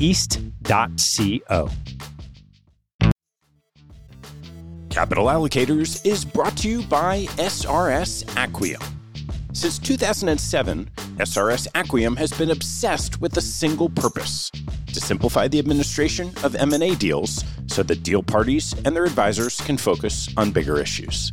east.co. Capital Allocators is brought to you by SRS Acquiom. Since 2007, SRS Acquiom has been obsessed with a single purpose: to simplify the administration of M&A deals so that deal parties and their advisors can focus on bigger issues.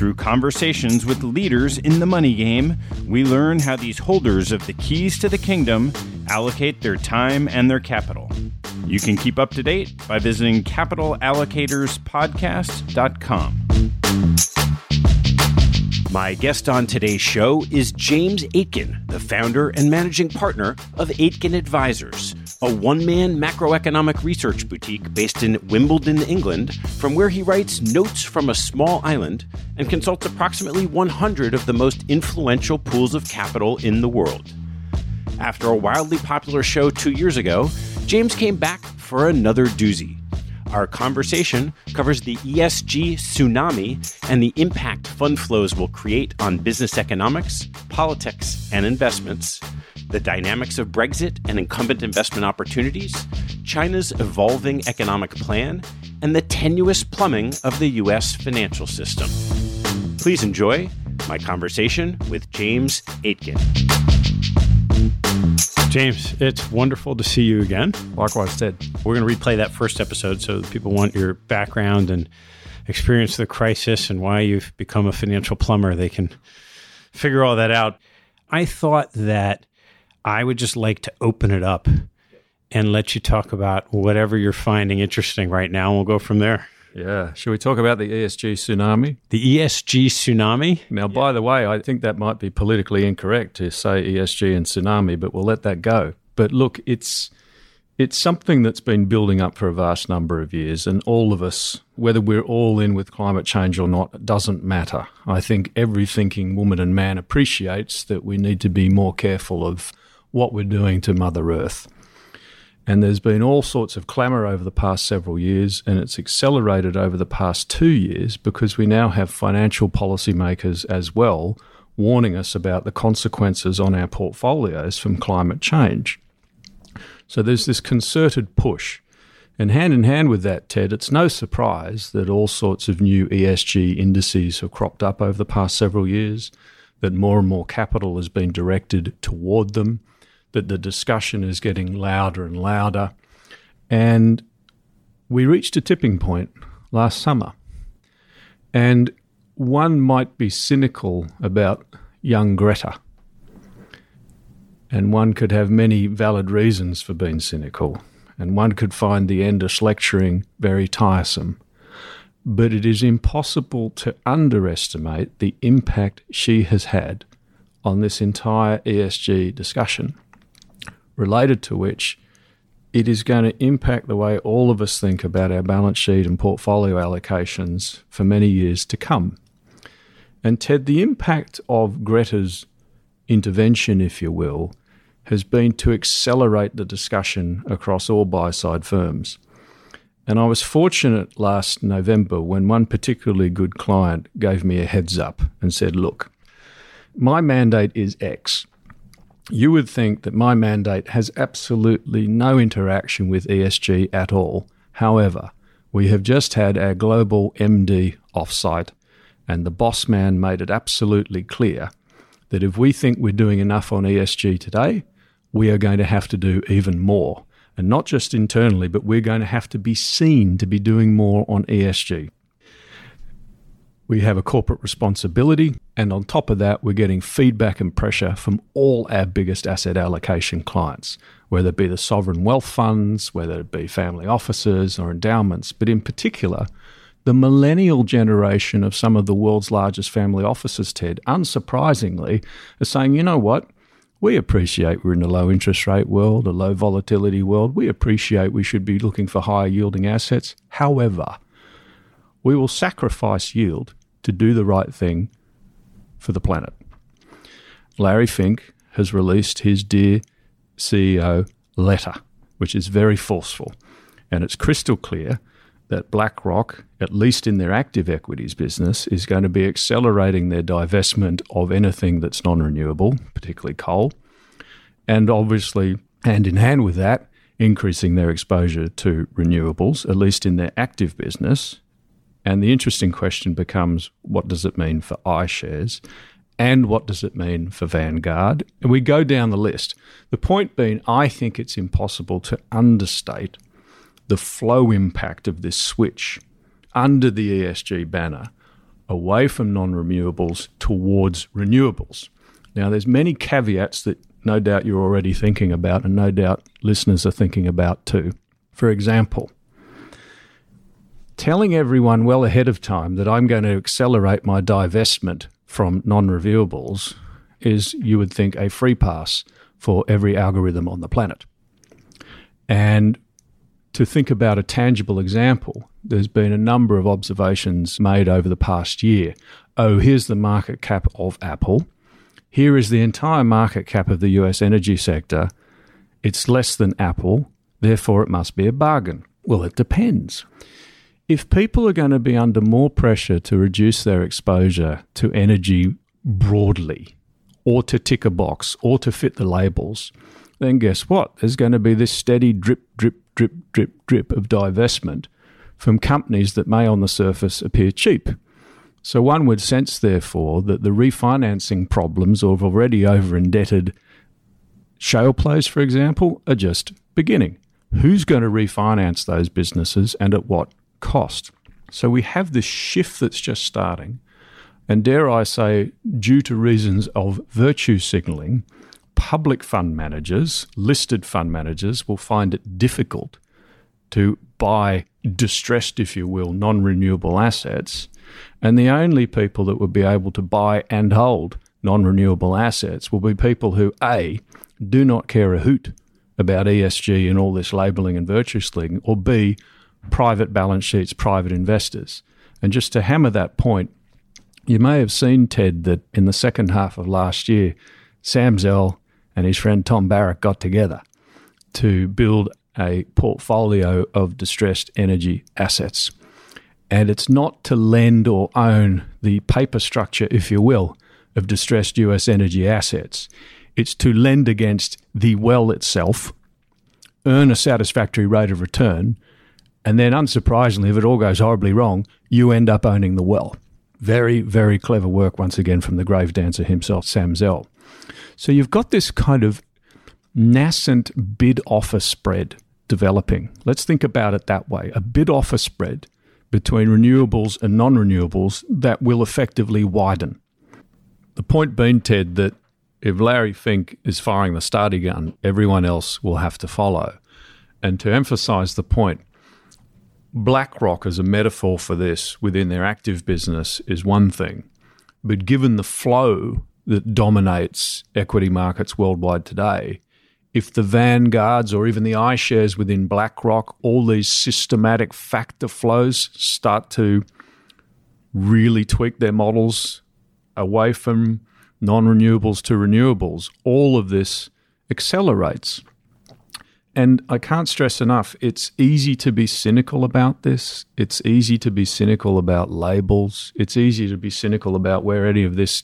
Through conversations with leaders in the money game, we learn how these holders of the keys to the kingdom allocate their time and their capital. You can keep up to date by visiting capitalallocatorspodcast.com. My guest on today's show is James Aitken, the founder and managing partner of Aitken Advisors, a one man macroeconomic research boutique based in Wimbledon, England, from where he writes notes from a small island and consults approximately 100 of the most influential pools of capital in the world. After a wildly popular show two years ago, James came back for another doozy. Our conversation covers the ESG tsunami and the impact fund flows will create on business economics, politics, and investments, the dynamics of Brexit and incumbent investment opportunities, China's evolving economic plan, and the tenuous plumbing of the U.S. financial system. Please enjoy my conversation with James Aitken. James, it's wonderful to see you again. Likewise, Ted. We're going to replay that first episode so people want your background and experience the crisis and why you've become a financial plumber. They can figure all that out. I thought that I would just like to open it up and let you talk about whatever you're finding interesting right now. And we'll go from there. Yeah. Shall we talk about the ESG tsunami? The ESG tsunami? Now, by the way, I think that might be politically incorrect to say ESG and tsunami, but we'll let that go. But look, it's it's something that's been building up for a vast number of years, and all of us, whether we're all in with climate change or not, doesn't matter. I think every thinking woman and man appreciates that we need to be more careful of what we're doing to Mother Earth. And there's been all sorts of clamour over the past several years, and it's accelerated over the past two years because we now have financial policymakers as well warning us about the consequences on our portfolios from climate change. So there's this concerted push. And hand in hand with that, Ted, it's no surprise that all sorts of new ESG indices have cropped up over the past several years, that more and more capital has been directed toward them, that the discussion is getting louder and louder. And we reached a tipping point last summer. And one might be cynical about young Greta. And one could have many valid reasons for being cynical. And one could find the endless lecturing very tiresome. But it is impossible to underestimate the impact she has had on this entire ESG discussion related to which it is going to impact the way all of us think about our balance sheet and portfolio allocations for many years to come. And Ted, the impact of Greta's intervention, if you will, has been to accelerate the discussion across all buy side firms. And I was fortunate last November when one particularly good client gave me a heads up and said, Look, my mandate is X you would think that my mandate has absolutely no interaction with ESG at all. However, we have just had our global MD offsite, and the boss man made it absolutely clear that if we think we're doing enough on ESG today, we are going to have to do even more. And not just internally, but we're going to have to be seen to be doing more on ESG. We have a corporate responsibility. And on top of that, we're getting feedback and pressure from all our biggest asset allocation clients, whether it be the sovereign wealth funds, whether it be family offices or endowments, but in particular, the millennial generation of some of the world's largest family offices, Ted, unsurprisingly, are saying, you know what? We appreciate we're in a low interest rate world, a low volatility world. We appreciate we should be looking for higher yielding assets. However, we will sacrifice yield to do the right thing for the planet. Larry Fink has released his Dear CEO letter, which is very forceful. And it's crystal clear that BlackRock, at least in their active equities business, is going to be accelerating their divestment of anything that's non renewable, particularly coal. And obviously, hand in hand with that, increasing their exposure to renewables, at least in their active business, and the interesting question becomes what does it mean for iShares? And what does it mean for Vanguard? And we go down the list. The point being, I think it's impossible to understate the flow impact of this switch under the ESG banner away from non-renewables towards renewables. Now, there's many caveats that no doubt you're already thinking about, and no doubt listeners are thinking about too. For example, telling everyone well ahead of time that I'm going to accelerate my divestment from non renewables is, you would think, a free pass for every algorithm on the planet. And to think about a tangible example, there's been a number of observations made over the past year. Oh, here's the market cap of Apple. Here is the entire market cap of the US energy sector. It's less than Apple, therefore it must be a bargain. Well, it depends if people are going to be under more pressure to reduce their exposure to energy broadly, or to tick a box, or to fit the labels, then guess what? There's going to be this steady drip, drip, drip, drip, drip of divestment from companies that may on the surface appear cheap. So one would sense, therefore, that the refinancing problems of already over indebted shale plays, for example, are just beginning. Who's going to refinance those businesses and at what cost. So we have this shift that's just starting. And dare I say, due to reasons of virtue signaling, public fund managers, listed fund managers, will find it difficult to buy distressed, if you will, non renewable assets. And the only people that would be able to buy and hold non renewable assets will be people who, A, do not care a hoot about ESG and all this labeling and virtue signaling, or B, private balance sheets, private investors. And just to hammer that point, you may have seen, Ted, that in the second half of last year, Sam Zell and his friend Tom Barrack got together to build a portfolio of distressed energy assets. And it's not to lend or own the paper structure, if you will, of distressed US energy assets. It's to lend against the well itself, earn a satisfactory rate of return, and then, unsurprisingly, if it all goes horribly wrong, you end up owning the well. Very, very clever work once again from the grave dancer himself, Sam Zell. So you've got this kind of nascent bid offer spread developing. Let's think about it that way a bid offer spread between renewables and non renewables that will effectively widen. The point being, Ted, that if Larry Fink is firing the starting gun, everyone else will have to follow. And to emphasize the point, BlackRock as a metaphor for this within their active business is one thing. But given the flow that dominates equity markets worldwide today, if the vanguards or even the iShares within BlackRock, all these systematic factor flows start to really tweak their models away from non renewables to renewables, all of this accelerates. And I can't stress enough, it's easy to be cynical about this. It's easy to be cynical about labels. It's easy to be cynical about where any of this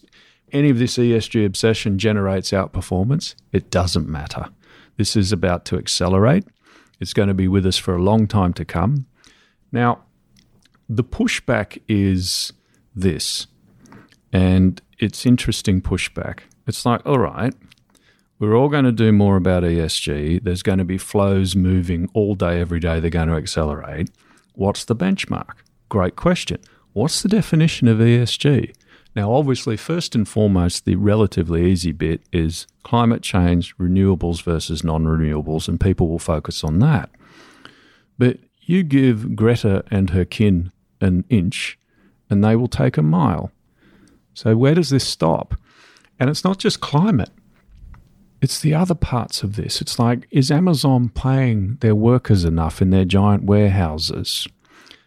any of this ESG obsession generates outperformance. It doesn't matter. This is about to accelerate. It's going to be with us for a long time to come. Now, the pushback is this, and it's interesting pushback. It's like, all right, we're all going to do more about ESG. There's going to be flows moving all day, every day. They're going to accelerate. What's the benchmark? Great question. What's the definition of ESG? Now, obviously, first and foremost, the relatively easy bit is climate change, renewables versus non renewables, and people will focus on that. But you give Greta and her kin an inch, and they will take a mile. So, where does this stop? And it's not just climate, it's the other parts of this. It's like, is Amazon paying their workers enough in their giant warehouses?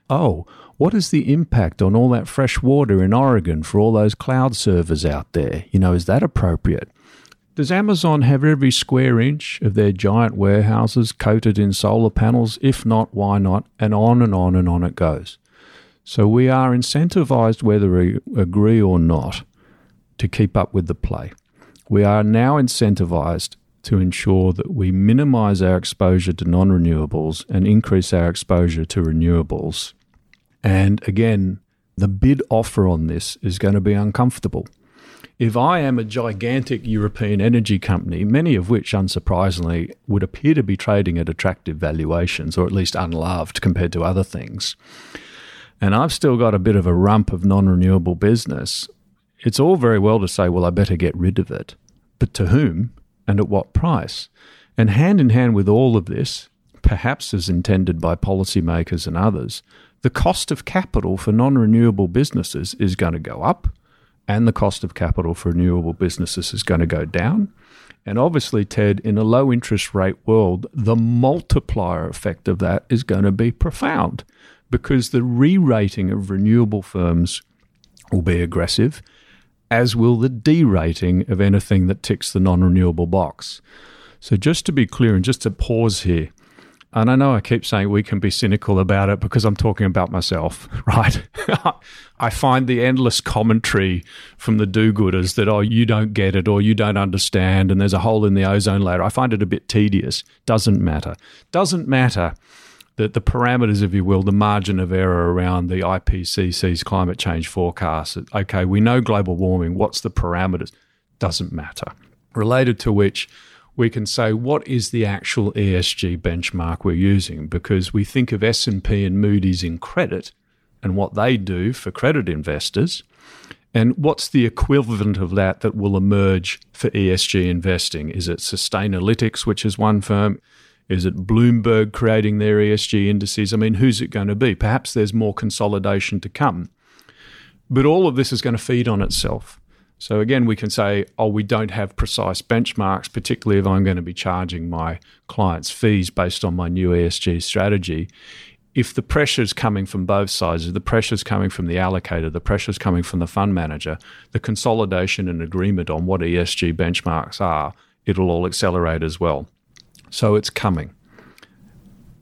Oh, what is the impact on all that fresh water in Oregon for all those cloud servers out there? You know, is that appropriate? Does Amazon have every square inch of their giant warehouses coated in solar panels? If not, why not? And on and on and on it goes. So we are incentivized, whether we agree or not, to keep up with the play. We are now incentivized to ensure that we minimize our exposure to non renewables and increase our exposure to renewables and again, the bid offer on this is going to be uncomfortable. If I am a gigantic European energy company, many of which, unsurprisingly, would appear to be trading at attractive valuations, or at least unloved compared to other things, and I've still got a bit of a rump of non renewable business, it's all very well to say, well, I better get rid of it. But to whom and at what price? And hand in hand with all of this, perhaps as intended by policymakers and others, the cost of capital for non renewable businesses is going to go up, and the cost of capital for renewable businesses is going to go down. And obviously, Ted, in a low interest rate world, the multiplier effect of that is going to be profound because the re rating of renewable firms will be aggressive, as will the de rating of anything that ticks the non renewable box. So, just to be clear and just to pause here, and I know I keep saying we can be cynical about it because I'm talking about myself, right? I find the endless commentary from the do gooders that, oh, you don't get it or you don't understand and there's a hole in the ozone layer. I find it a bit tedious. Doesn't matter. Doesn't matter that the parameters, if you will, the margin of error around the IPCC's climate change forecast. Okay, we know global warming. What's the parameters? Doesn't matter. Related to which, we can say what is the actual ESG benchmark we're using because we think of S&P and Moody's in credit and what they do for credit investors and what's the equivalent of that that will emerge for ESG investing is it Sustainalytics which is one firm is it Bloomberg creating their ESG indices I mean who's it going to be perhaps there's more consolidation to come but all of this is going to feed on itself so again, we can say, oh, we don't have precise benchmarks, particularly if I'm going to be charging my clients fees based on my new ESG strategy. If the pressure is coming from both sides, if the pressure is coming from the allocator, the pressure is coming from the fund manager, the consolidation and agreement on what ESG benchmarks are, it'll all accelerate as well. So it's coming.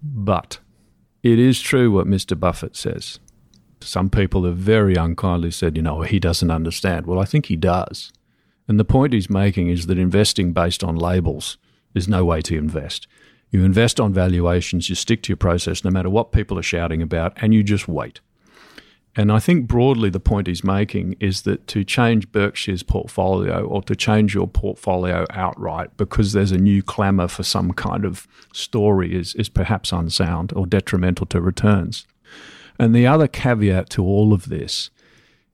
But it is true what Mr. Buffett says. Some people have very unkindly said, you know, he doesn't understand. Well, I think he does. And the point he's making is that investing based on labels is no way to invest. You invest on valuations, you stick to your process no matter what people are shouting about, and you just wait. And I think broadly the point he's making is that to change Berkshire's portfolio or to change your portfolio outright because there's a new clamour for some kind of story is, is perhaps unsound or detrimental to returns. And the other caveat to all of this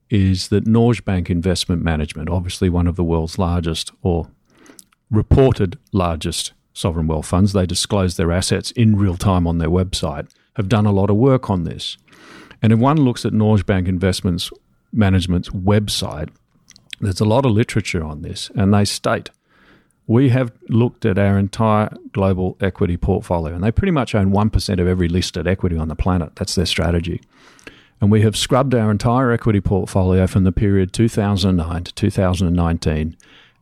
is that Norge Bank Investment Management, obviously one of the world's largest or reported largest sovereign wealth funds, they disclose their assets in real time on their website, have done a lot of work on this. And if one looks at Norge Bank Investments Management's website, there's a lot of literature on this, and they state we have looked at our entire global equity portfolio, and they pretty much own 1% of every listed equity on the planet. That's their strategy. And we have scrubbed our entire equity portfolio from the period 2009 to 2019,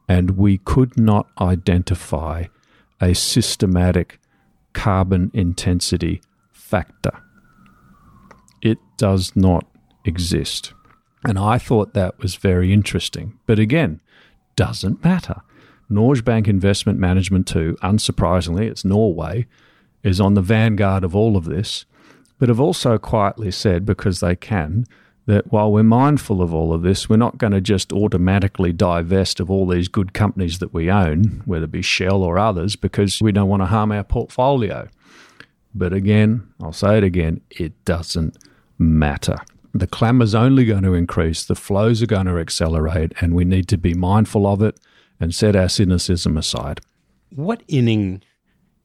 and we could not identify a systematic carbon intensity factor. Does not exist. And I thought that was very interesting. But again, doesn't matter. Norge Bank Investment Management, too, unsurprisingly, it's Norway, is on the vanguard of all of this but have also quietly said, because they can, that while we're mindful of all of this, we're not going to just automatically divest of all these good companies that we own, whether it be Shell or others, because we don't want to harm our portfolio. But again, I'll say it again, it doesn't matter. The clamour's only going to increase, the flows are going to accelerate, and we need to be mindful of it and set our cynicism aside. What inning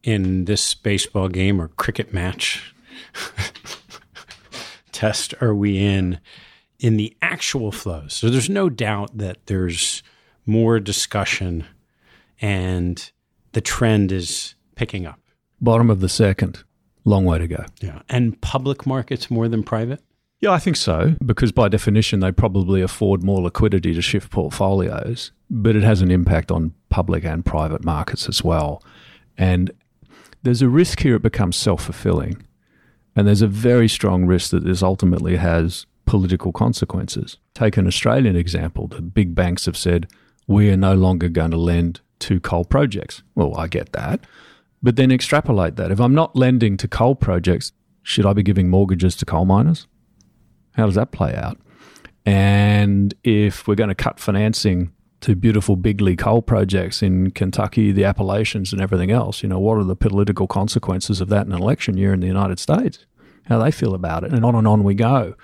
in this baseball game or cricket match test are we in in the actual flows? So there's no doubt that there's more discussion and the trend is picking up. Bottom of the second. Long way to go. Yeah. And public markets more than private? Yeah, I think so, because by definition, they probably afford more liquidity to shift portfolios, but it has an impact on public and private markets as well. And there's a risk here it becomes self fulfilling. And there's a very strong risk that this ultimately has political consequences. Take an Australian example. The big banks have said, we are no longer going to lend to coal projects. Well, I get that. But then extrapolate that. If I'm not lending to coal projects, should I be giving mortgages to coal miners? How does that play out? And if we're going to cut financing to beautiful bigly coal projects in Kentucky, the Appalachians, and everything else. You know, what are the political consequences of that in an election year in the United States? How they feel about it, and on and on we go.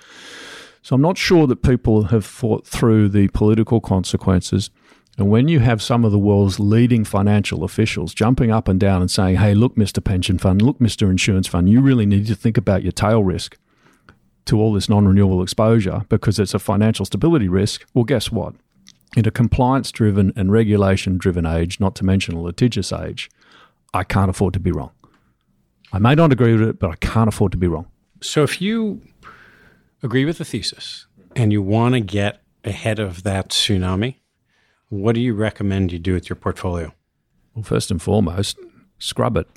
So I'm not sure that people have thought through the political consequences. And when you have some of the world's leading financial officials jumping up and down and saying, hey, look, Mr. Pension Fund, look, Mr. Insurance Fund, you really need to think about your tail risk to all this non renewable exposure because it's a financial stability risk. Well, guess what? in a compliance driven and regulation driven age, not to mention a litigious age, I can't afford to be wrong. I may not agree with it, but I can't afford to be wrong. So if you agree with the thesis and you want to get ahead of that tsunami, what do you recommend you do with your portfolio? Well, first and foremost, scrub it.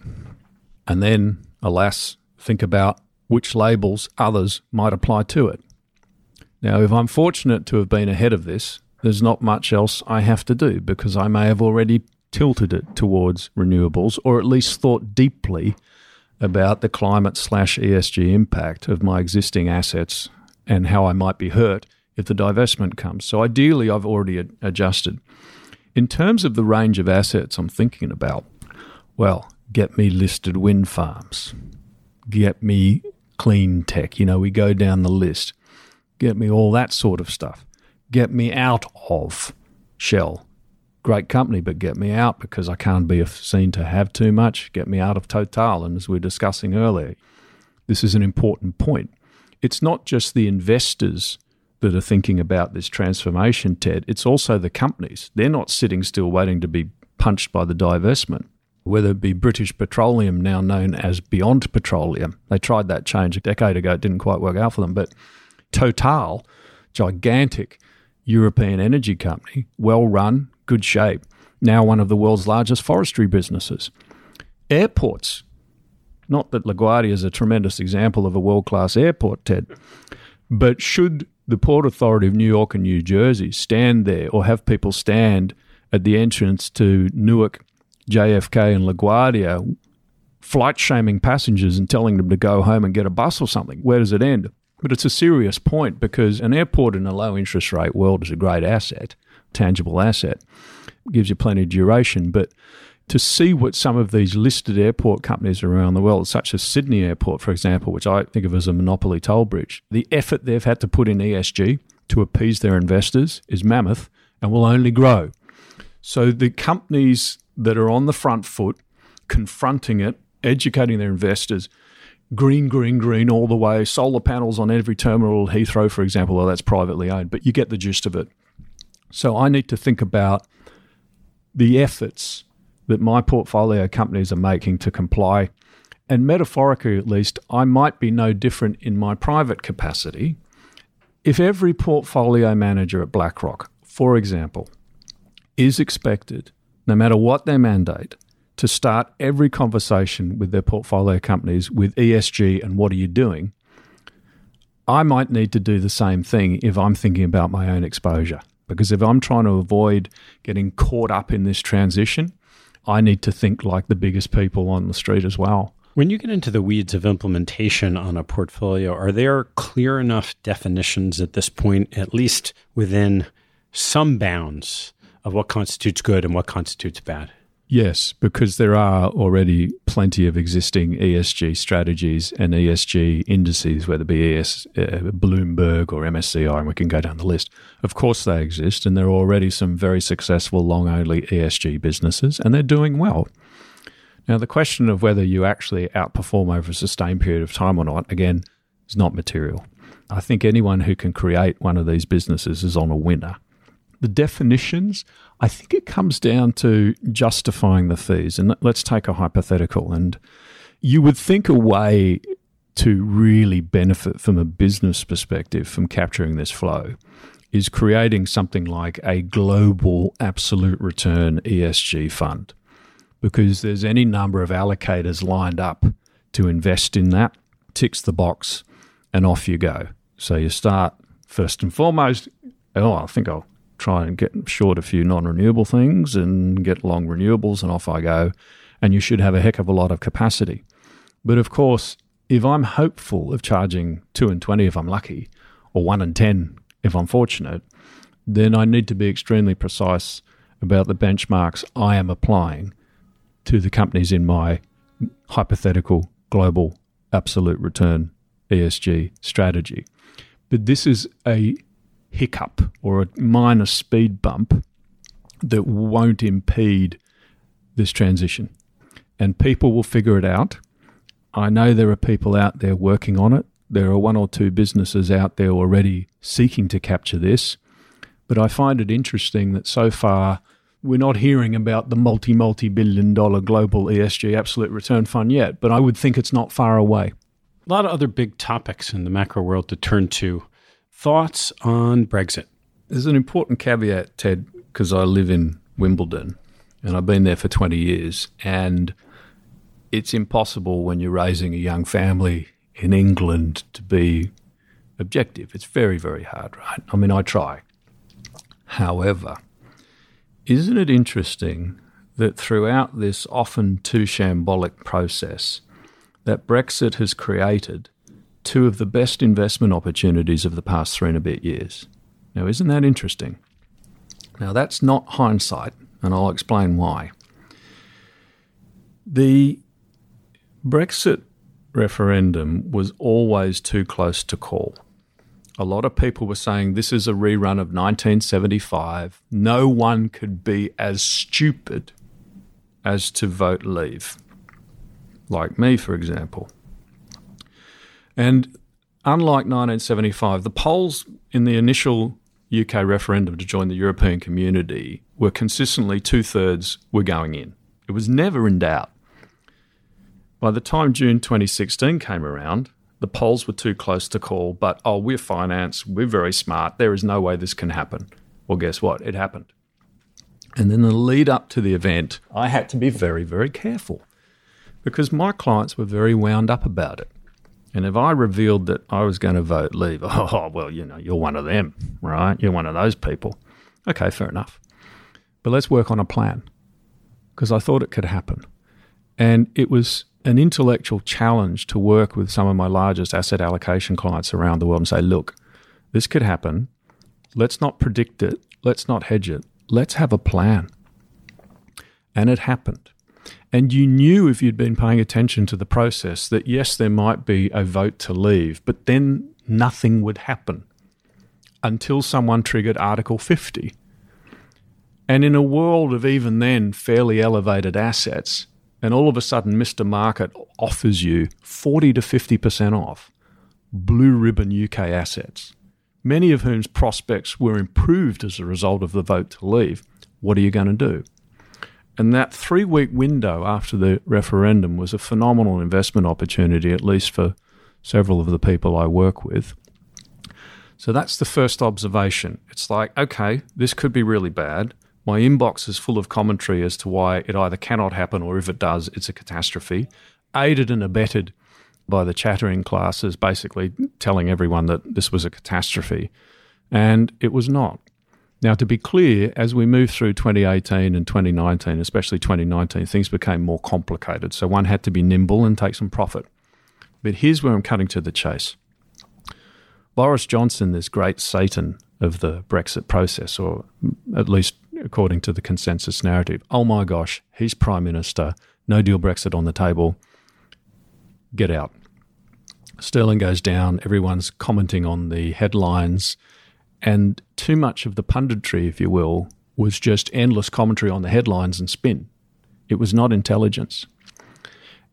And then, alas, think about which labels others might apply to it. Now, if I'm fortunate to have been ahead of this, there's not much else I have to do because I may have already tilted it towards renewables or at least thought deeply about the climate slash ESG impact of my existing assets and how I might be hurt if the divestment comes. So ideally, I've already ad- adjusted. In terms of the range of assets I'm thinking about, well, get me listed wind farms, get me clean tech. You know, we go down the list, get me all that sort of stuff get me out of Shell. Great company, but get me out because I can't be seen to have too much. Get me out of Total. And as we were discussing earlier, this is an important point. It's not just the investors that are thinking about this transformation, Ted. It's also the companies. They're not sitting still waiting to be punched by the divestment. Whether it be British Petroleum, now known as Beyond Petroleum, they tried that change a decade ago. It didn't quite work out for them. But Total, gigantic, European energy company, well run, good shape, now one of the world's largest forestry businesses. Airports, Not that LaGuardia is a tremendous example of a world class airport, Ted, but should the Port Authority of New York and New Jersey stand there or have people stand at the entrance to Newark, JFK, and LaGuardia, flight shaming passengers and telling them to go home and get a bus or something? Where does it end? But it's a serious point because an airport in a low interest rate world is a great asset, tangible asset, gives you plenty of duration. But to see what some of these listed airport companies around the world, such as Sydney Airport, for example, which I think of as a monopoly toll bridge, the effort they've had to put in ESG to appease their investors is mammoth and will only grow. So the companies that are on the front foot, confronting it, educating their investors, green, green, green all the way, solar panels on every terminal, Heathrow, for example, well, that's privately owned, but you get the gist of it. So I need to think about the efforts that my portfolio companies are making to comply. And metaphorically, at least, I might be no different in my private capacity. If every portfolio manager at BlackRock, for example, is expected, no matter what their mandate, to start every conversation with their portfolio companies with ESG and what are you doing, I might need to do the same thing if I'm thinking about my own exposure. Because if I'm trying to avoid getting caught up in this transition, I need to think like the biggest people on the street as well. When you get into the weeds of implementation on a portfolio, are there clear enough definitions at this point, at least within some bounds, of what constitutes good and what constitutes bad? Yes, because there are already plenty of existing ESG strategies and ESG indices, whether it be ES, uh, Bloomberg or MSCI, and we can go down the list. Of course, they exist, and there are already some very successful long only ESG businesses, and they're doing well. Now, the question of whether you actually outperform over a sustained period of time or not, again, is not material. I think anyone who can create one of these businesses is on a winner the definitions, I think it comes down to justifying the fees. And let's take a hypothetical. And you would think a way to really benefit from a business perspective from capturing this flow is creating something like a global absolute return ESG fund. Because there's any number of allocators lined up to invest in that, ticks the box, and off you go. So you start first and foremost, oh, I think I'll try and get short a few non renewable things and get long renewables, and off I go. And you should have a heck of a lot of capacity. But of course, if I'm hopeful of charging 2 and 20 if I'm lucky, or 1 and 10 if I'm fortunate, then I need to be extremely precise about the benchmarks I am applying to the companies in my hypothetical global absolute return ESG strategy. But this is a hiccup or a minor speed bump that won't impede this transition. And people will figure it out. I know there are people out there working on it. There are one or two businesses out there already seeking to capture this. But I find it interesting that so far we're not hearing about the multi, multi billion dollar global ESG absolute return fund yet, but I would think it's not far away. A lot of other big topics in the macro world to turn to. Thoughts on Brexit? There's an important caveat, Ted, because I live in Wimbledon and I've been there for 20 years. And it's impossible when you're raising a young family in England to be objective. It's very, very hard, right? I mean, I try. However, isn't it interesting that throughout this often too shambolic process, that Brexit has created two of the best investment opportunities of the past three and a bit years. Now, isn't that interesting? Now, that's not hindsight, and I'll explain why. The Brexit referendum was always too close to call. A lot of people were saying this is a rerun of 1975. No one could be as stupid as to vote leave. Like me, for example. And unlike 1975, the polls in the initial UK referendum to join the European community were consistently two thirds were going in. It was never in doubt. By the time June 2016 came around, the polls were too close to call, but oh, we're finance, we're very smart, there is no way this can happen. Well, guess what? It happened. And then the lead up to the event, I had to be very, very careful because my clients were very wound up about it. And if I revealed that I was going to vote leave, oh, well, you know, you're one of them, right? You're one of those people. Okay, fair enough. But let's work on a plan because I thought it could happen. And it was an intellectual challenge to work with some of my largest asset allocation clients around the world and say, look, this could happen. Let's not predict it. Let's not hedge it. Let's have a plan. And it happened. And you knew if you'd been paying attention to the process that yes, there might be a vote to leave, but then nothing would happen until someone triggered Article 50. And in a world of even then fairly elevated assets, and all of a sudden Mr. Market offers you 40 to 50% off blue ribbon UK assets, many of whom's prospects were improved as a result of the vote to leave, what are you going to do? And that three week window after the referendum was a phenomenal investment opportunity, at least for several of the people I work with. So that's the first observation. It's like, okay, this could be really bad. My inbox is full of commentary as to why it either cannot happen or if it does, it's a catastrophe. Aided and abetted by the chattering classes, basically telling everyone that this was a catastrophe. And it was not. Now, to be clear, as we moved through 2018 and 2019, especially 2019, things became more complicated. So one had to be nimble and take some profit. But here's where I'm cutting to the chase. Boris Johnson, this great Satan of the Brexit process, or at least according to the consensus narrative, oh my gosh, he's Prime Minister, no deal Brexit on the table, get out. Sterling goes down, everyone's commenting on the headlines and too much of the punditry, if you will, was just endless commentary on the headlines and spin. It was not intelligence.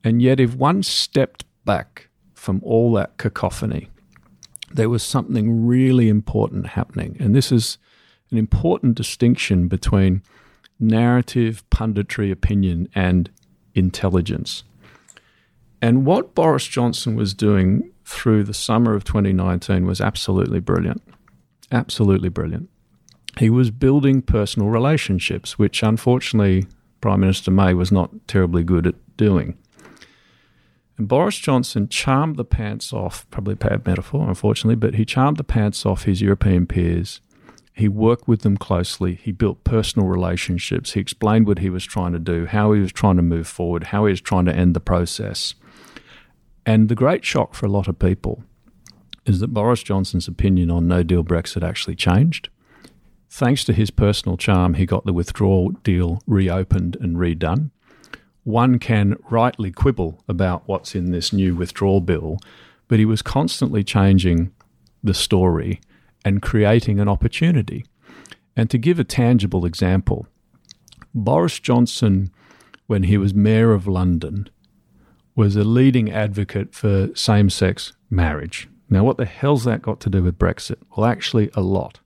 And yet, if one stepped back from all that cacophony, there was something really important happening. And this is an important distinction between narrative, punditry, opinion, and intelligence. And what Boris Johnson was doing through the summer of 2019 was absolutely brilliant. Absolutely brilliant. He was building personal relationships, which unfortunately Prime Minister May was not terribly good at doing. And Boris Johnson charmed the pants off, probably a bad metaphor, unfortunately, but he charmed the pants off his European peers. He worked with them closely. He built personal relationships. He explained what he was trying to do, how he was trying to move forward, how he was trying to end the process. And the great shock for a lot of people is that Boris Johnson's opinion on no deal Brexit actually changed. Thanks to his personal charm, he got the withdrawal deal reopened and redone. One can rightly quibble about what's in this new withdrawal bill, but he was constantly changing the story and creating an opportunity. And to give a tangible example, Boris Johnson, when he was Mayor of London, was a leading advocate for same sex marriage. Now, what the hell's that got to do with Brexit? Well, actually, a lot.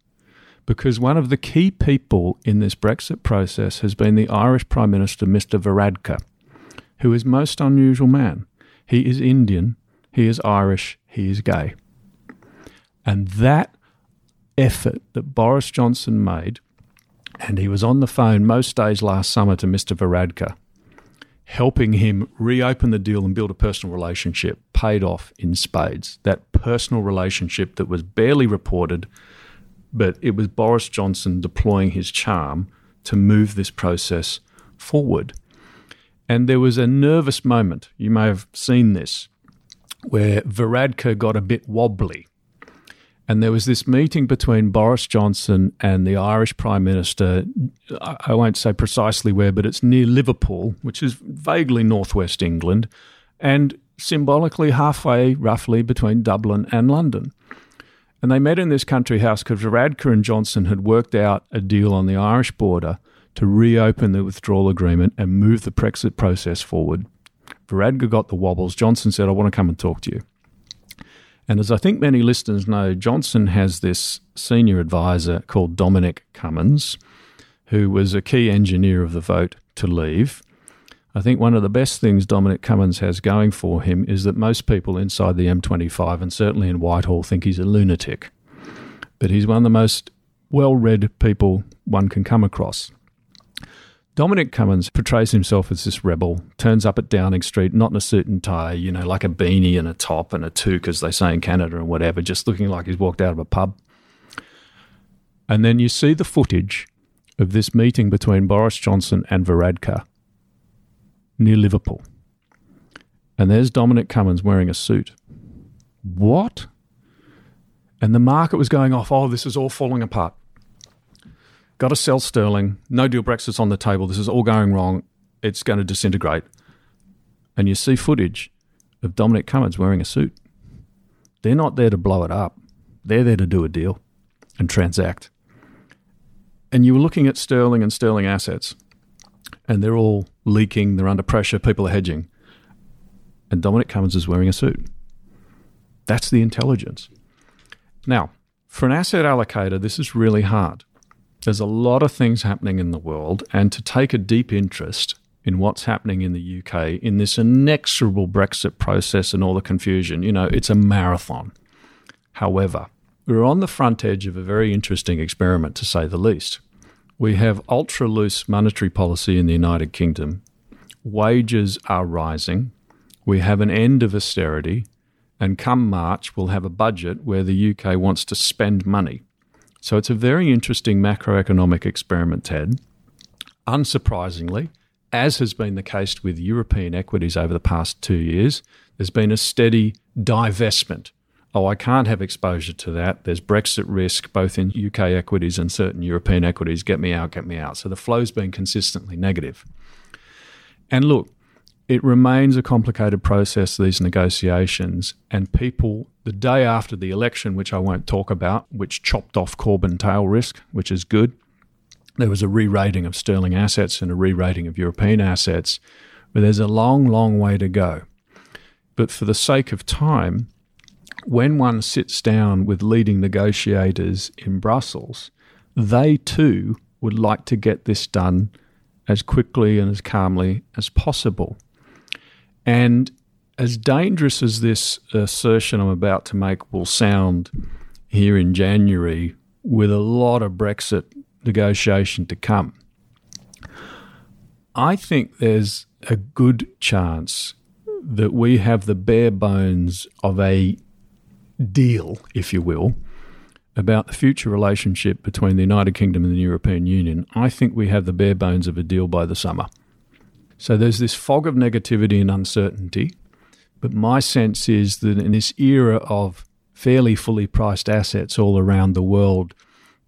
Because one of the key people in this Brexit process has been the Irish Prime Minister, Mr. Varadkar, who is most unusual man. He is Indian, he is Irish, he is gay. And that effort that Boris Johnson made, and he was on the phone most days last summer to Mr. Varadkar, helping him reopen the deal and build a personal relationship paid off in spades. That personal relationship that was barely reported, but it was Boris Johnson deploying his charm to move this process forward. And there was a nervous moment, you may have seen this, where Varadkar got a bit wobbly and there was this meeting between Boris Johnson and the Irish Prime Minister. I won't say precisely where, but it's near Liverpool, which is vaguely northwest England, and symbolically halfway, roughly, between Dublin and London. And they met in this country house because Varadkar and Johnson had worked out a deal on the Irish border to reopen the withdrawal agreement and move the Brexit process forward. Varadkar got the wobbles. Johnson said, I want to come and talk to you. And as I think many listeners know, Johnson has this senior advisor called Dominic Cummings, who was a key engineer of the vote to leave. I think one of the best things Dominic Cummings has going for him is that most people inside the M25 and certainly in Whitehall think he's a lunatic. But he's one of the most well read people one can come across. Dominic Cummings portrays himself as this rebel, turns up at Downing Street, not in a suit and tie, you know, like a beanie and a top and a toque, as they say in Canada and whatever, just looking like he's walked out of a pub. And then you see the footage of this meeting between Boris Johnson and Varadkar near Liverpool. And there's Dominic Cummings wearing a suit. What? And the market was going off, oh, this is all falling apart. Got to sell sterling. No deal Brexit's on the table. This is all going wrong. It's going to disintegrate. And you see footage of Dominic Cummings wearing a suit. They're not there to blow it up. They're there to do a deal and transact. And you were looking at sterling and sterling assets, and they're all leaking. They're under pressure. People are hedging. And Dominic Cummings is wearing a suit. That's the intelligence. Now, for an asset allocator, this is really hard. There's a lot of things happening in the world, and to take a deep interest in what's happening in the UK in this inexorable Brexit process and all the confusion, you know, it's a marathon. However, we're on the front edge of a very interesting experiment, to say the least. We have ultra loose monetary policy in the United Kingdom. Wages are rising. We have an end of austerity. And come March, we'll have a budget where the UK wants to spend money. So it's a very interesting macroeconomic experiment, Ted. Unsurprisingly, as has been the case with European equities over the past two years, there's been a steady divestment. Oh, I can't have exposure to that. There's Brexit risk both in UK equities and certain European equities. Get me out, get me out. So the flow's been consistently negative. And look, it remains a complicated process, these negotiations, and people, the day after the election, which I won't talk about, which chopped off Corbyn tail risk, which is good, there was a re rating of sterling assets and a re rating of European assets, but there's a long, long way to go. But for the sake of time, when one sits down with leading negotiators in Brussels, they too would like to get this done as quickly and as calmly as possible. And as dangerous as this assertion I'm about to make will sound here in January, with a lot of Brexit negotiation to come, I think there's a good chance that we have the bare bones of a deal, if you will, about the future relationship between the United Kingdom and the European Union. I think we have the bare bones of a deal by the summer. So there's this fog of negativity and uncertainty. But my sense is that in this era of fairly fully priced assets all around the world,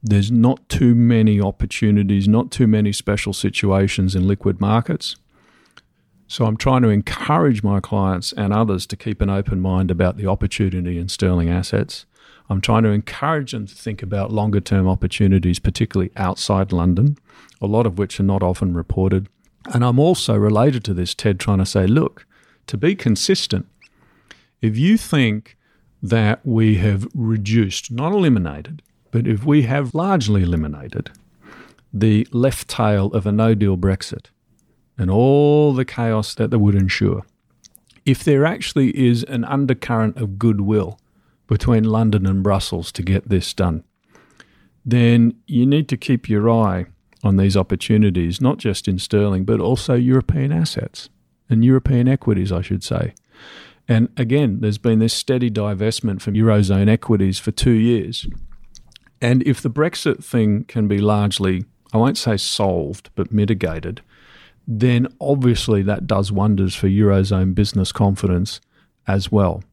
there's not too many opportunities, not too many special situations in liquid markets. So I'm trying to encourage my clients and others to keep an open mind about the opportunity in sterling assets. I'm trying to encourage them to think about longer term opportunities, particularly outside London, a lot of which are not often reported. And I'm also related to this, Ted, trying to say, look, to be consistent, if you think that we have reduced, not eliminated, but if we have largely eliminated the left tail of a no deal Brexit and all the chaos that that would ensure, if there actually is an undercurrent of goodwill between London and Brussels to get this done, then you need to keep your eye on these opportunities, not just in sterling, but also European assets and European equities, I should say. And again, there's been this steady divestment from Eurozone equities for two years. And if the Brexit thing can be largely, I won't say solved, but mitigated, then obviously that does wonders for Eurozone business confidence as well.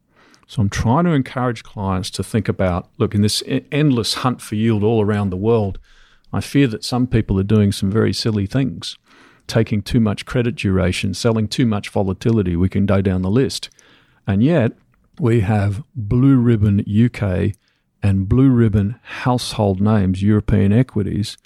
So I'm trying to encourage clients to think about look, in this endless hunt for yield all around the world, I fear that some people are doing some very silly things, taking too much credit duration, selling too much volatility. We can go down the list. And yet, we have blue ribbon UK and blue ribbon household names, European equities,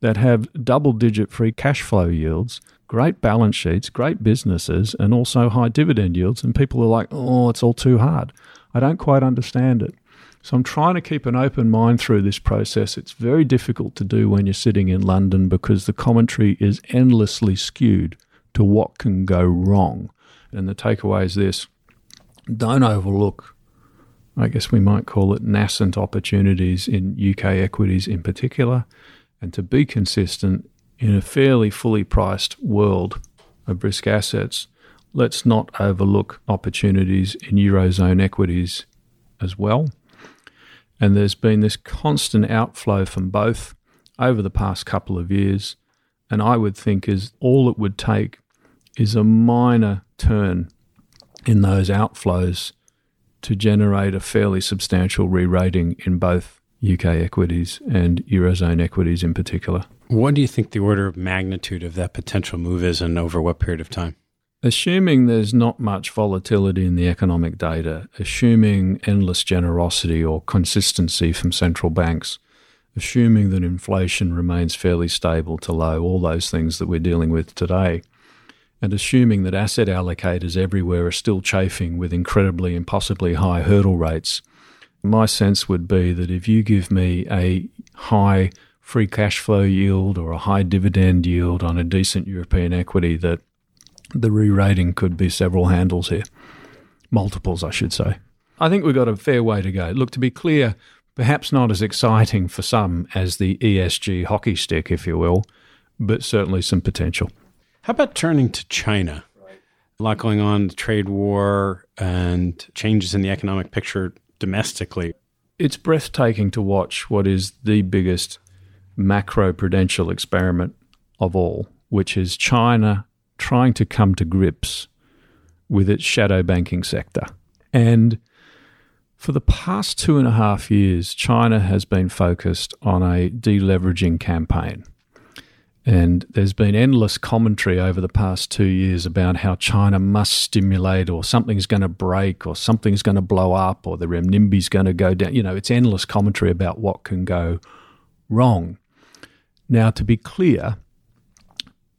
that have double digit free cash flow yields, great balance sheets, great businesses, and also high dividend yields. And people are like, oh, it's all too hard. I don't quite understand it. So I'm trying to keep an open mind through this process. It's very difficult to do when you're sitting in London because the commentary is endlessly skewed to what can go wrong. And the takeaway is this don't overlook, I guess we might call it nascent opportunities in UK equities in particular, and to be consistent in a fairly fully priced world of risk assets, let's not overlook opportunities in Eurozone equities as well. And there's been this constant outflow from both over the past couple of years. And I would think is all it would take is a minor turn in those outflows to generate a fairly substantial re rating in both UK equities and Eurozone equities in particular. What do you think the order of magnitude of that potential move is and over what period of time? Assuming there's not much volatility in the economic data, assuming endless generosity or consistency from central banks, assuming that inflation remains fairly stable to low, all those things that we're dealing with today, and assuming that asset allocators everywhere are still chafing with incredibly impossibly high hurdle rates, my sense would be that if you give me a high free cash flow yield or a high dividend yield on a decent European equity, that the re rating could be several handles here. Multiples, I should say. I think we've got a fair way to go. Look, to be clear, perhaps not as exciting for some as the ESG hockey stick, if you will, but certainly some potential. How about turning to China? A lot going on, the trade war and changes in the economic picture domestically. It's breathtaking to watch what is the biggest macro prudential experiment of all, which is China trying to come to grips with its shadow banking sector. And for the past two and a half years, China has been focused on a deleveraging campaign. And there's been endless commentary over the past two years about how China must stimulate, or something's going to break, or something's going to blow up, or the renminbi's going to go down. You know, it's endless commentary about what can go wrong. Now, to be clear,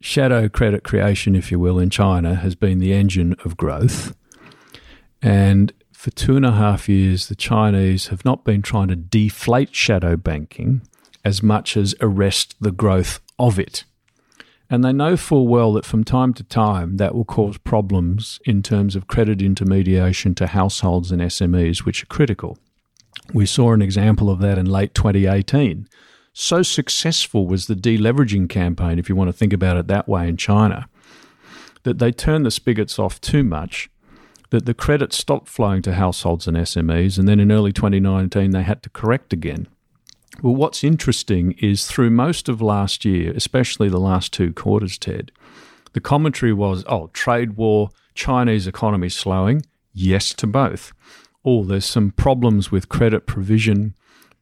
shadow credit creation, if you will, in China has been the engine of growth. And for two and a half years, the Chinese have not been trying to deflate shadow banking as much as arrest the growth of it. And they know full well that from time to time that will cause problems in terms of credit intermediation to households and SMEs, which are critical. We saw an example of that in late 2018. So successful was the deleveraging campaign, if you want to think about it that way, in China, that they turned the spigots off too much, that the credit stopped flowing to households and SMEs, and then in early 2019 they had to correct again. Well, what's interesting is through most of last year, especially the last two quarters, Ted, the commentary was, oh, trade war, Chinese economy slowing. Yes to both. Oh, there's some problems with credit provision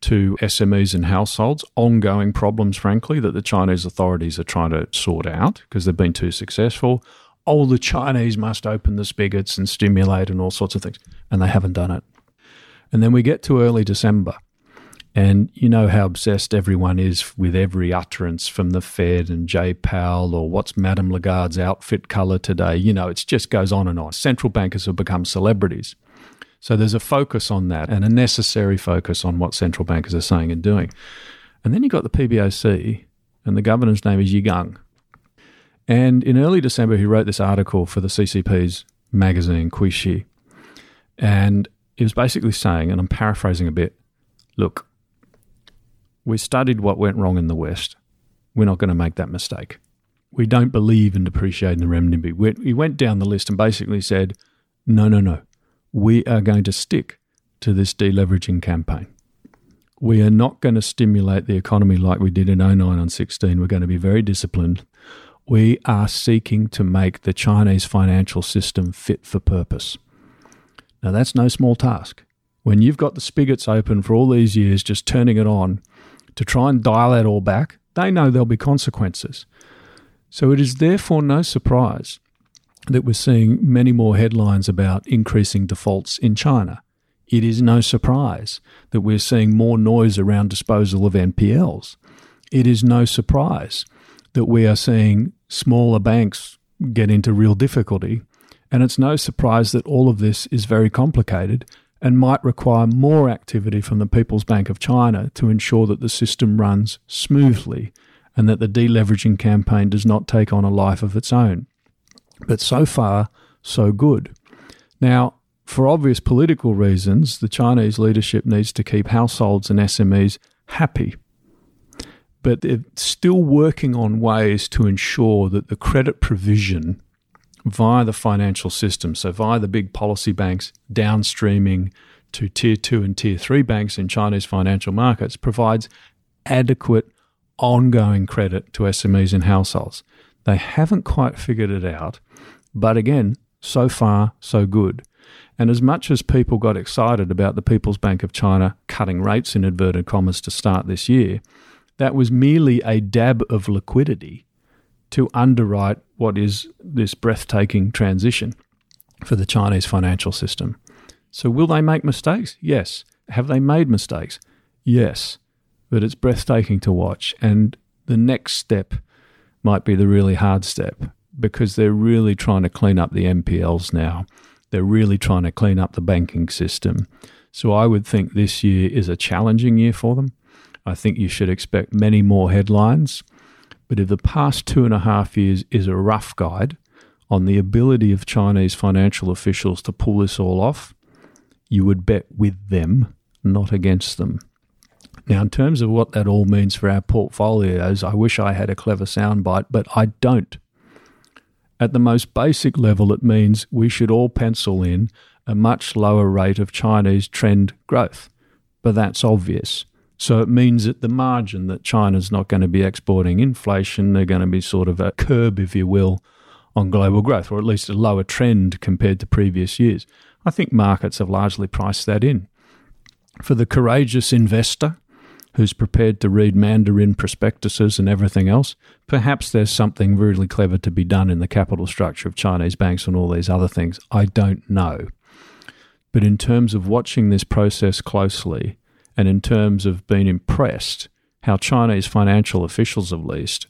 to SMEs and households, ongoing problems, frankly, that the Chinese authorities are trying to sort out because they've been too successful. Oh, the Chinese must open the spigots and stimulate and all sorts of things. And they haven't done it. And then we get to early December and you know how obsessed everyone is with every utterance from the Fed and Jay Powell or what's Madame Lagarde's outfit color today. You know, it just goes on and on. Central bankers have become celebrities. So there's a focus on that and a necessary focus on what central bankers are saying and doing. And then you've got the PBOC, and the governor's name is Yi Gang. And in early December, he wrote this article for the CCP's magazine, Qiushi. And he was basically saying, and I'm paraphrasing a bit look, we studied what went wrong in the West. We're not going to make that mistake. We don't believe in depreciating the renminbi. We went down the list and basically said, no, no, no. We are going to stick to this deleveraging campaign. We are not going to stimulate the economy like we did in 09 and 16. We're going to be very disciplined. We are seeking to make the Chinese financial system fit for purpose. Now, that's no small task. When you've got the spigots open for all these years, just turning it on, to try and dial that all back, they know there'll be consequences. So it is therefore no surprise that we're seeing many more headlines about increasing defaults in China. It is no surprise that we're seeing more noise around disposal of NPLs. It is no surprise that we are seeing smaller banks get into real difficulty. And it's no surprise that all of this is very complicated and might require more activity from the People's Bank of China to ensure that the system runs smoothly and that the deleveraging campaign does not take on a life of its own. But so far, so good. Now, for obvious political reasons, the Chinese leadership needs to keep households and SMEs happy. but they're still working on ways to ensure that the credit provision via the financial system, so via the big policy banks downstreaming to tier two and tier three banks in Chinese financial markets, provides adequate ongoing credit to SMEs and households. They haven't quite figured it out, but again, so far, so good. And as much as people got excited about the People's Bank of China cutting rates in inverted commas to start this year, that was merely a dab of liquidity to underwrite what is this breathtaking transition for the Chinese financial system. So, will they make mistakes? Yes. Have they made mistakes? Yes. But it's breathtaking to watch. And the next step might be the really hard step because they're really trying to clean up the NPLs now. They're really trying to clean up the banking system. So, I would think this year is a challenging year for them. I think you should expect many more headlines. But if the past two and a half years is a rough guide on the ability of Chinese financial officials to pull this all off, you would bet with them, not against them. Now, in terms of what that all means for our portfolios, I wish I had a clever soundbite, but I don't. At the most basic level, it means we should all pencil in a much lower rate of Chinese trend growth. But that's obvious. So it means at the margin that China's not going to be exporting inflation. They're going to be sort of a curb, if you will, on global growth, or at least a lower trend compared to previous years. I think markets have largely priced that in. For the courageous investor who's prepared to read Mandarin prospectuses and everything else, perhaps there's something really clever to be done in the capital structure of Chinese banks and all these other things. I don't know. But in terms of watching this process closely, and in terms of being impressed how Chinese financial officials, at least,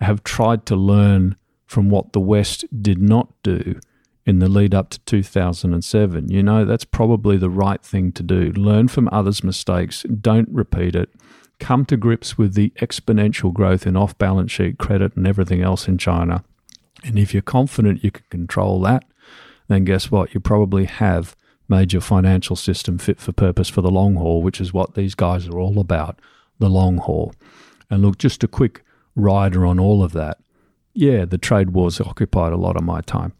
have tried to learn from what the West did not do in the lead up to 2007. You know, that's probably the right thing to do. Learn from others' mistakes, don't repeat it. Come to grips with the exponential growth in off balance sheet credit and everything else in China. And if you're confident you can control that, then guess what? You probably have made your financial system fit for purpose for the long haul, which is what these guys are all about the long haul. And look, just a quick rider on all of that. Yeah, the trade wars occupied a lot of my time.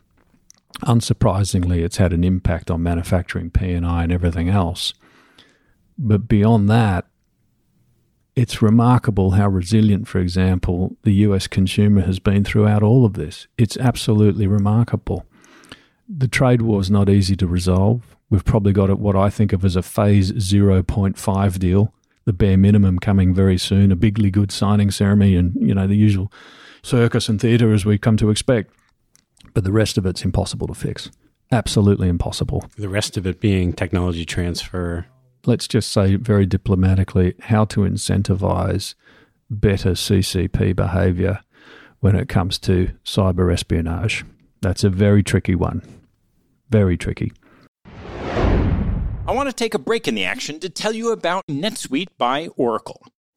Unsurprisingly, it's had an impact on manufacturing, PMI, and everything else. But beyond that, it's remarkable how resilient, for example, the US consumer has been throughout all of this. It's absolutely remarkable. The trade war is not easy to resolve. We've probably got what I think of as a phase 0.5 deal, the bare minimum coming very soon, a bigly good signing ceremony, and you know the usual circus and theatre as we come to expect. But the rest of it's impossible to fix. Absolutely impossible. The rest of it being technology transfer. Let's just say very diplomatically how to incentivize better CCP behavior when it comes to cyber espionage. That's a very tricky one. Very tricky. I want to take a break in the action to tell you about NetSuite by Oracle,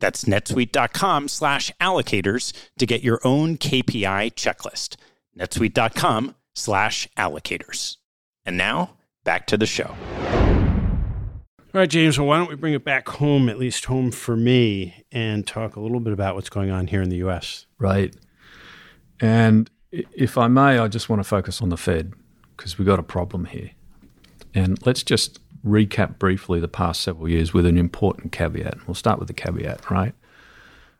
That's netsuite.com slash allocators to get your own KPI checklist. netsuite.com slash allocators. And now, back to the show. All right, James, well, why don't we bring it back home, at least home for me, and talk a little bit about what's going on here in the U.S. Right. And if I may, I just want to focus on the Fed because we've got a problem here. And let's just recap briefly the past several years with an important caveat. We'll start with the caveat, right?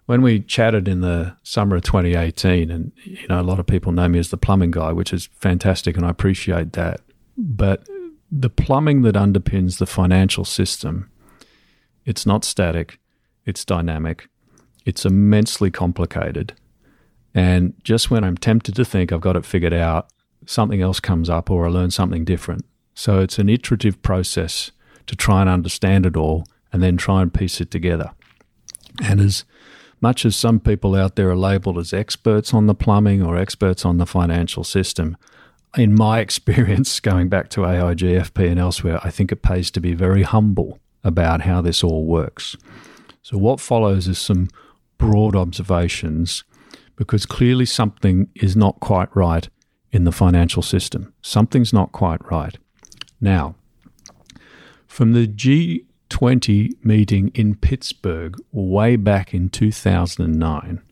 when we chatted in the summer of 2018, and you know, a lot of people know me as the plumbing guy, which is fantastic, and I appreciate that. But the plumbing that underpins the financial system, it's not static, it's dynamic, it's immensely complicated. And just when I'm tempted to think I've got it figured out, something else comes up or I learn something different. So it's an iterative process to try and understand it all and then try and piece it together. And as much as some people out there are labeled as experts on the plumbing or experts on the financial system, in my experience, going back to AIG, FP, and elsewhere, I think it pays to be very humble about how this all works. So, what follows is some broad observations because clearly something is not quite right in the financial system. Something's not quite right. Now, from the G 20 meeting in Pittsburgh way back in 2009,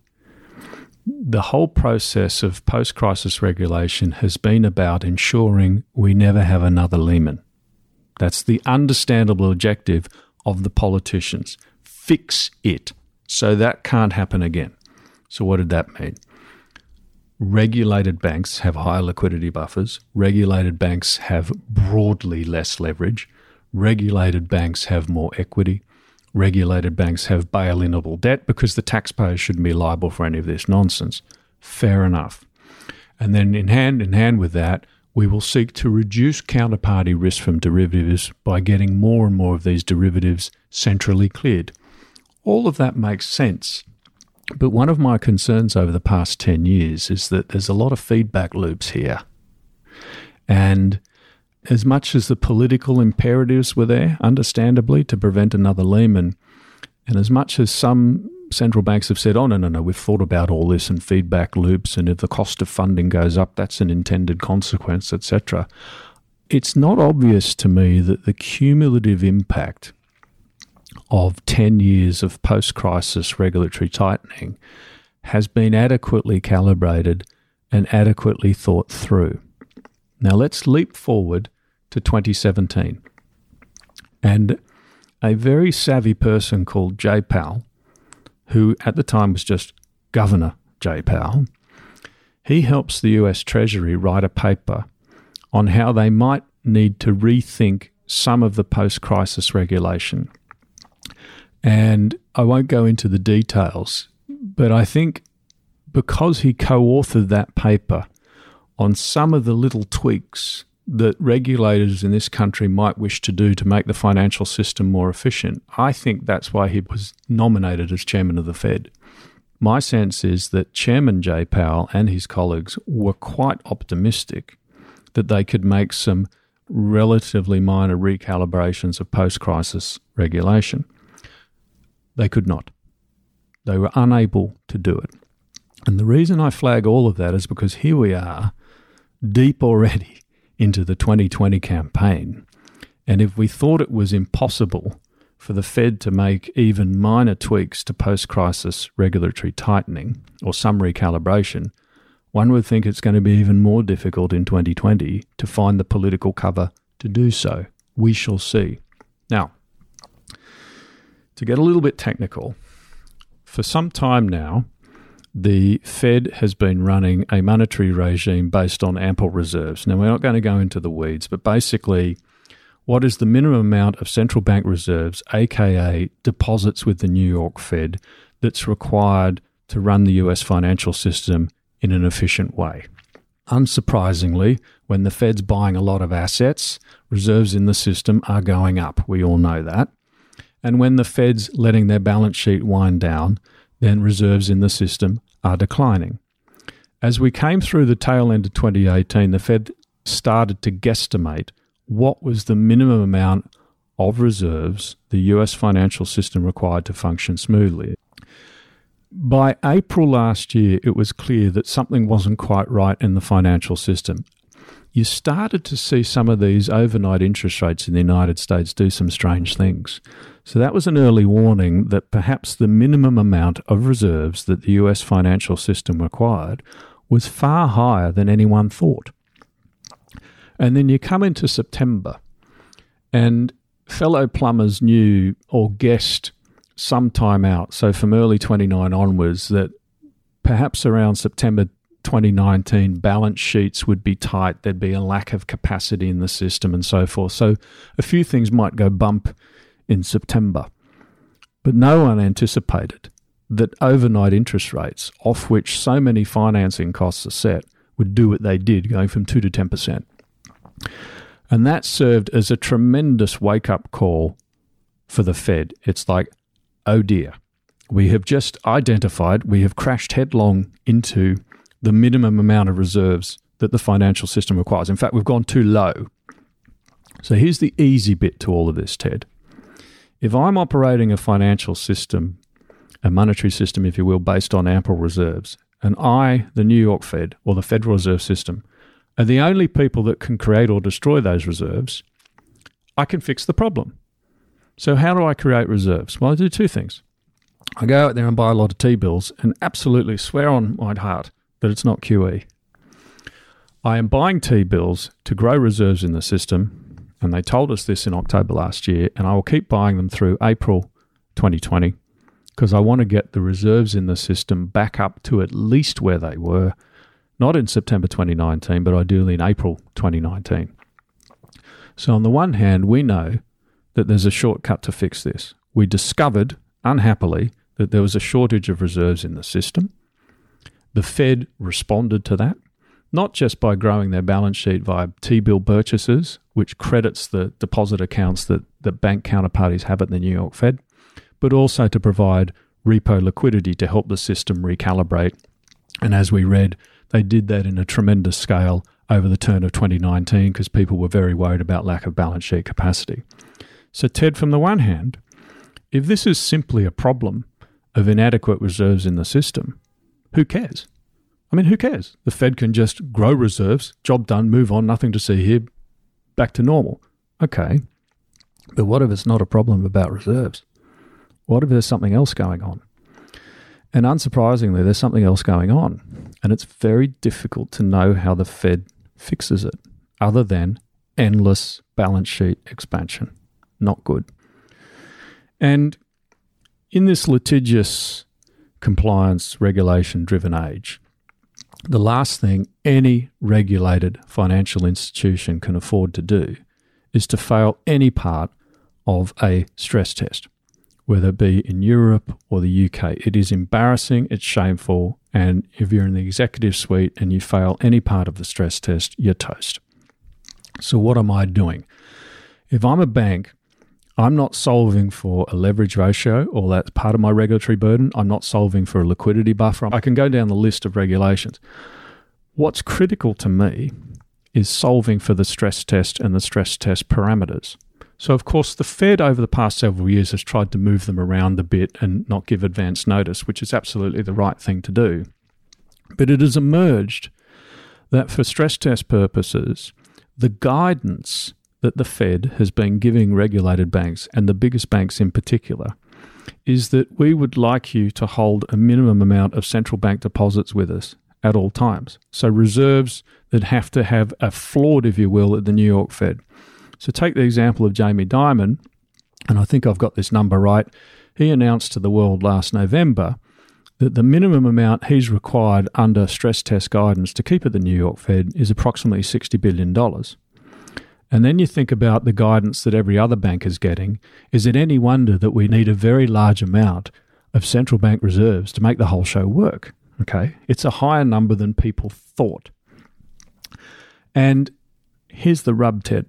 the whole process of post crisis regulation has been about ensuring we never have another Lehman. That's the understandable objective of the politicians. Fix it so that can't happen again. So, what did that mean? Regulated banks have higher liquidity buffers, regulated banks have broadly less leverage regulated banks have more equity. Regulated banks have bail inable debt because the taxpayers shouldn't be liable for any of this nonsense. Fair enough. And then, in hand in hand with that, we will seek to reduce counterparty risk from derivatives by getting more and more of these derivatives centrally cleared. All of that makes sense. But one of my concerns over the past 10 years is that there's a lot of feedback loops here. And as much as the political imperatives were there, understandably, to prevent another Lehman, and as much as some central banks have said, oh, no, no, no, we've thought about all this and feedback loops, and if the cost of funding goes up, that's an intended consequence, etc. It's not obvious to me that the cumulative impact of 10 years of post crisis regulatory tightening has been adequately calibrated and adequately thought through. Now let's leap forward to 2017. And a very savvy person called Jay Powell, who at the time was just Governor Jay Powell, he helps the US Treasury write a paper on how they might need to rethink some of the post crisis regulation. And I won't go into the details, but I think because he co authored that paper on some of the little tweaks that regulators in this country might wish to do to make the financial system more efficient. I think that's why he was nominated as chairman of the Fed. My sense is that Chairman Jay Powell and his colleagues were quite optimistic that they could make some relatively minor recalibrations of post crisis regulation. They could not. They were unable to do it. And the reason I flag all of that is because here we are, deep already into the 2020 campaign. And if we thought it was impossible for the Fed to make even minor tweaks to post crisis regulatory tightening or some recalibration, one would think it's going to be even more difficult in 2020 to find the political cover to do so. We shall see. Now, to get a little bit technical, for some time now, the Fed has been running a monetary regime based on ample reserves. Now, we're not going to go into the weeds, but basically, what is the minimum amount of central bank reserves, aka deposits with the New York Fed, that's required to run the US financial system in an efficient way? Unsurprisingly, when the Fed's buying a lot of assets, reserves in the system are going up. We all know that. And when the Fed's letting their balance sheet wind down, then reserves in the system are declining. As we came through the tail end of 2018, the Fed started to guesstimate what was the minimum amount of reserves the US financial system required to function smoothly. By April last year, it was clear that something wasn't quite right in the financial system, you started to see some of these overnight interest rates in the United States do some strange things. So that was an early warning that perhaps the minimum amount of reserves that the US financial system required was far higher than anyone thought. And then you come into September, and fellow plumbers knew or guessed some time out, so from early 29 onwards, that perhaps around September 2019, balance sheets would be tight, there'd be a lack of capacity in the system, and so forth. So a few things might go bump in September. But no one anticipated that overnight interest rates, off which so many financing costs are set, would do what they did, going from 2 to 10%. And that served as a tremendous wake up call for the Fed. It's like, oh dear, we have just identified, we have crashed headlong into the minimum amount of reserves that the financial system requires. In fact, we've gone too low. So here's the easy bit to all of this, Ted. If I'm operating a financial system, a monetary system, if you will, based on ample reserves, and I, the New York Fed or the Federal Reserve System, are the only people that can create or destroy those reserves, I can fix the problem. So, how do I create reserves? Well, I do two things. I go out there and buy a lot of T bills and absolutely swear on my heart that it's not QE. I am buying T bills to grow reserves in the system, and they told us this in October last year, and I will keep buying them through April 2020 because I want to get the reserves in the system back up to at least where they were, not in September 2019, but ideally in April 2019. So, on the one hand, we know that there's a shortcut to fix this. We discovered, unhappily, that there was a shortage of reserves in the system. The Fed responded to that, not just by growing their balance sheet via T bill purchases, which credits the deposit accounts that, that bank counterparties have at the New York Fed, but also to provide repo liquidity to help the system recalibrate. And as we read, they did that in a tremendous scale over the turn of 2019 because people were very worried about lack of balance sheet capacity. So, Ted, from the one hand, if this is simply a problem of inadequate reserves in the system, who cares? I mean, who cares? The Fed can just grow reserves, job done, move on, nothing to see here, back to normal. Okay. But what if it's not a problem about reserves? What if there's something else going on? And unsurprisingly, there's something else going on. And it's very difficult to know how the Fed fixes it, other than endless balance sheet expansion. Not good. And in this litigious compliance regulation driven age, the last thing any regulated financial institution can afford to do is to fail any part of a stress test, whether it be in Europe or the UK. It is embarrassing, it's shameful, and if you're in the executive suite and you fail any part of the stress test, you're toast. So, what am I doing? If I'm a bank I'm not solving for a leverage ratio, or that's part of my regulatory burden. I'm not solving for a liquidity buffer. I can go down the list of regulations. What's critical to me is solving for the stress test and the stress test parameters. So, of course, the Fed over the past several years has tried to move them around a bit and not give advance notice, which is absolutely the right thing to do. But it has emerged that for stress test purposes, the guidance that the Fed has been giving regulated banks, and the biggest banks in particular, is that we would like you to hold a minimum amount of central bank deposits with us at all times. So reserves that have to have a floor, if you will, at the New York Fed. So take the example of Jamie Dimon, and I think I've got this number right. He announced to the world last November that the minimum amount he's required under stress test guidance to keep at the New York Fed is approximately $60 billion. And then you think about the guidance that every other bank is getting. Is it any wonder that we need a very large amount of central bank reserves to make the whole show work? Okay. It's a higher number than people thought. And here's the rub, Ted.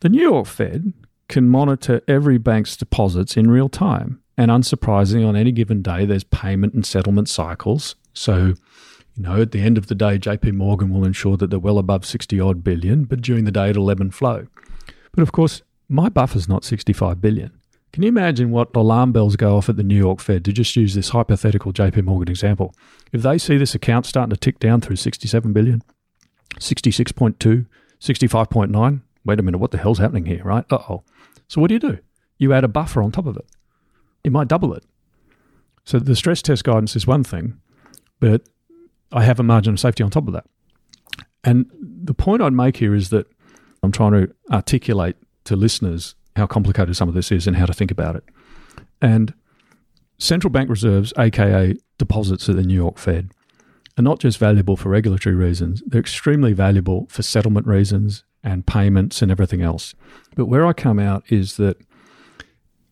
The New York Fed can monitor every bank's deposits in real time. And unsurprisingly, on any given day, there's payment and settlement cycles. So you know, at the end of the day, JP Morgan will ensure that they're well above 60 odd billion, but during the day it'll ebb and flow. But of course, my buffer's not 65 billion. Can you imagine what alarm bells go off at the New York Fed to just use this hypothetical JP Morgan example? If they see this account starting to tick down through 67 billion, 66.2, 65.9, wait a minute, what the hell's happening here, right? Uh oh. So what do you do? You add a buffer on top of it. It might double it. So the stress test guidance is one thing, but I have a margin of safety on top of that. And the point I'd make here is that I'm trying to articulate to listeners how complicated some of this is and how to think about it. And central bank reserves, aka deposits at the New York Fed, are not just valuable for regulatory reasons, they're extremely valuable for settlement reasons and payments and everything else. But where I come out is that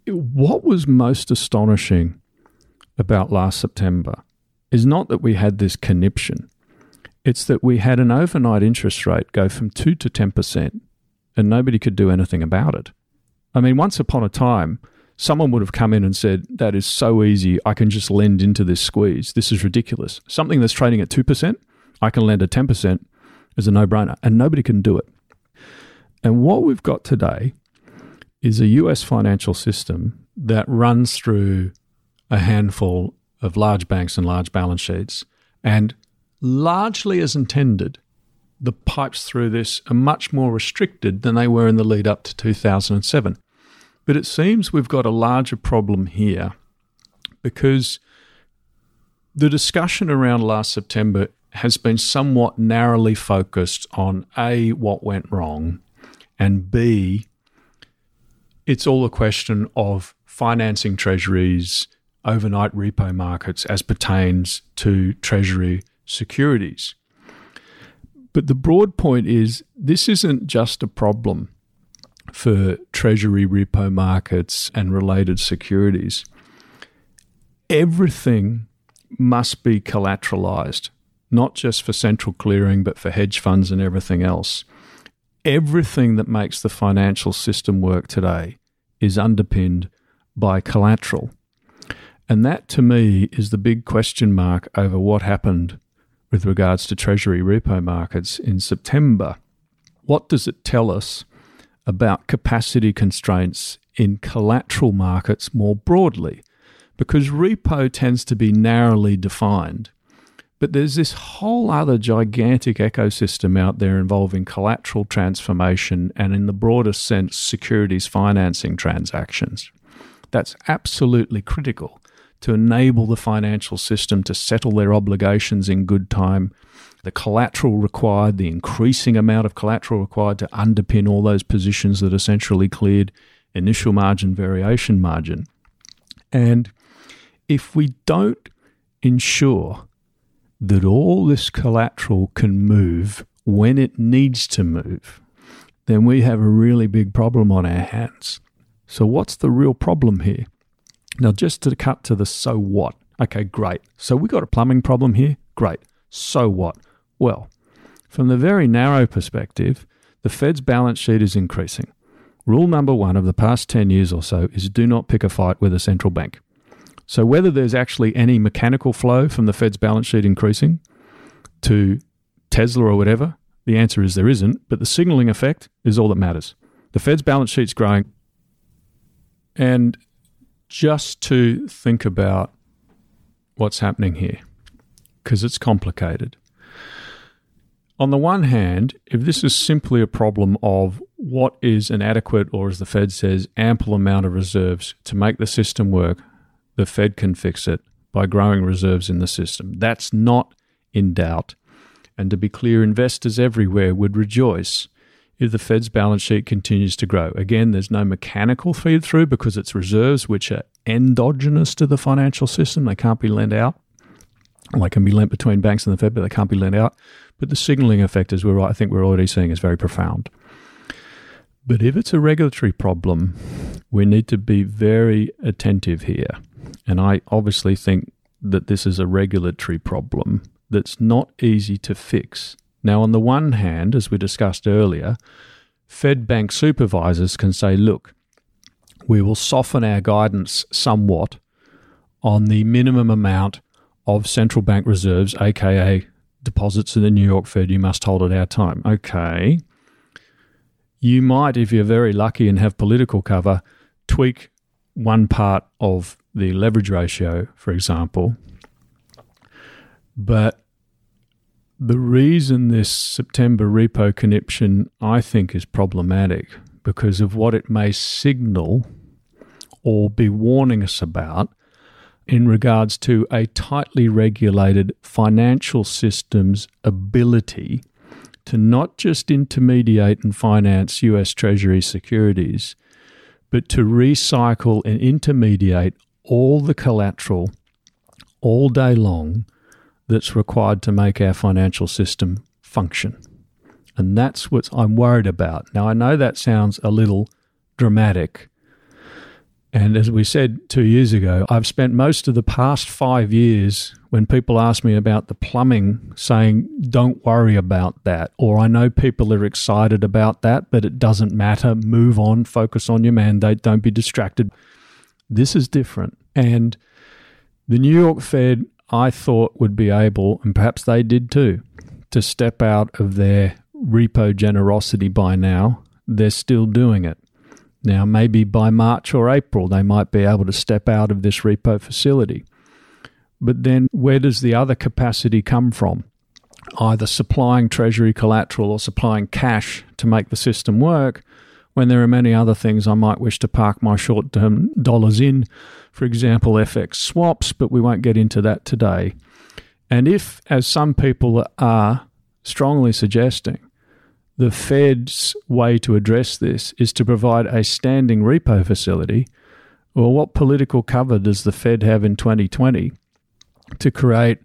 what was most astonishing about last September is not that we had this conniption, it's that we had an overnight interest rate go from 2 to 10% and nobody could do anything about it. I mean, once upon a time, someone would have come in and said, That is so easy. I can just lend into this squeeze. This is ridiculous. Something that's trading at 2%, I can lend at 10% is a no brainer, and nobody can do it. And what we've got today is a US financial system that runs through a handful of large banks and large balance sheets. And largely as intended, the pipes through this are much more restricted than they were in the lead up to 2007. But it seems we've got a larger problem here because the discussion around last September has been somewhat narrowly focused on A, what went wrong, and B, it's all a question of financing treasuries, overnight repo markets as pertains to treasury securities. But the broad point is this isn't just a problem for treasury repo markets and related securities. Everything must be collateralized, not just for central clearing, but for hedge funds and everything else. Everything that makes the financial system work today is underpinned by collateral. And that to me is the big question mark over what happened with regards to Treasury repo markets in September. What does it tell us about capacity constraints in collateral markets more broadly? Because repo tends to be narrowly defined. But there's this whole other gigantic ecosystem out there involving collateral transformation and, in the broadest sense, securities financing transactions. That's absolutely critical to enable the financial system to settle their obligations in good time, the collateral required, the increasing amount of collateral required to underpin all those positions that are centrally cleared, initial margin, variation margin. And if we don't ensure that all this collateral can move when it needs to move, then we have a really big problem on our hands. So, what's the real problem here? Now, just to cut to the so what. Okay, great. So we got a plumbing problem here. Great. So what? Well, from the very narrow perspective, the Fed's balance sheet is increasing. Rule number one of the past 10 years or so is do not pick a fight with a central bank. So, whether there's actually any mechanical flow from the Fed's balance sheet increasing to Tesla or whatever, the answer is there isn't, but the signaling effect is all that matters. The Fed's balance sheet's growing. And just to think about what's happening here because it's complicated. On the one hand, if this is simply a problem of what is an adequate, or as the Fed says, ample amount of reserves to make the system work, the Fed can fix it by growing reserves in the system. That's not in doubt. And to be clear, investors everywhere would rejoice if the Fed's balance sheet continues to grow. Again, there's no mechanical feed through because it's reserves which are endogenous to the financial system. They can't be lent out. Well, they can be lent between banks and the Fed, but they can't be lent out. But the signaling effect, as we're, I think we're already seeing, is very profound. But if it's a regulatory problem, we need to be very attentive here. And I obviously think that this is a regulatory problem that's not easy to fix now, on the one hand, as we discussed earlier, Fed bank supervisors can say, look, we will soften our guidance somewhat on the minimum amount of central bank reserves, aka deposits in the New York Fed, you must hold at our time. Okay. You might, if you're very lucky and have political cover, tweak one part of the leverage ratio, for example. But the reason this September repo conniption, I think, is problematic because of what it may signal or be warning us about in regards to a tightly regulated financial system's ability to not just intermediate and finance US Treasury securities, but to recycle and intermediate all the collateral all day long that's required to make our financial system function. And that's what I'm worried about. Now, I know that sounds a little dramatic. And as we said two years ago, I've spent most of the past five years when people ask me about the plumbing saying, don't worry about that. Or I know people are excited about that, but it doesn't matter. Move on, focus on your mandate, don't be distracted. This is different. And the New York Fed, I thought, would be able, and perhaps they did too, to step out of their repo generosity by now. They're still doing it. Now, maybe by March or April, they might be able to step out of this repo facility. But then, where does the other capacity come from? Either supplying treasury collateral or supplying cash to make the system work, when there are many other things I might wish to park my short term dollars in, for example, FX swaps, but we won't get into that today. And if, as some people are strongly suggesting, the Fed's way to address this is to provide a standing repo facility. Well, what political cover does the Fed have in 2020 to create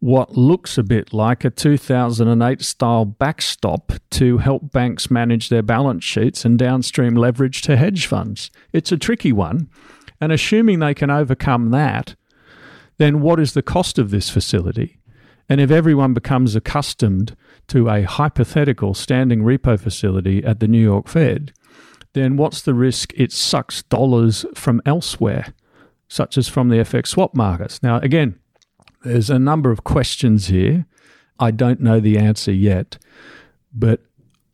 what looks a bit like a 2008 style backstop to help banks manage their balance sheets and downstream leverage to hedge funds? It's a tricky one. And assuming they can overcome that, then what is the cost of this facility? And if everyone becomes accustomed to a hypothetical standing repo facility at the New York Fed, then what's the risk it sucks dollars from elsewhere, such as from the FX swap markets? Now, again, there's a number of questions here. I don't know the answer yet, but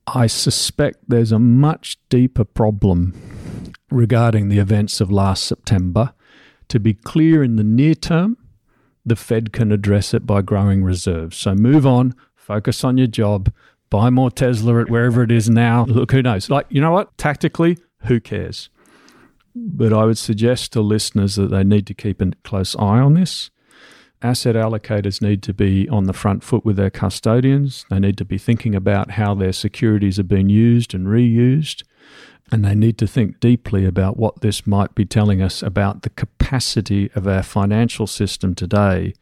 I suspect there's a much deeper problem regarding the events of last September. To be clear, in the near term, the Fed can address it by growing reserves. So move on, focus on your job, buy more Tesla at wherever it is now. Look, who knows? Like, you know what? Tactically, who cares? But I would suggest to listeners that they need to keep a close eye on this. Asset allocators need to be on the front foot with their custodians. They need to be thinking about how their securities are being used and reused. And they need to think deeply about what this might be telling us about the capacity of our financial system today,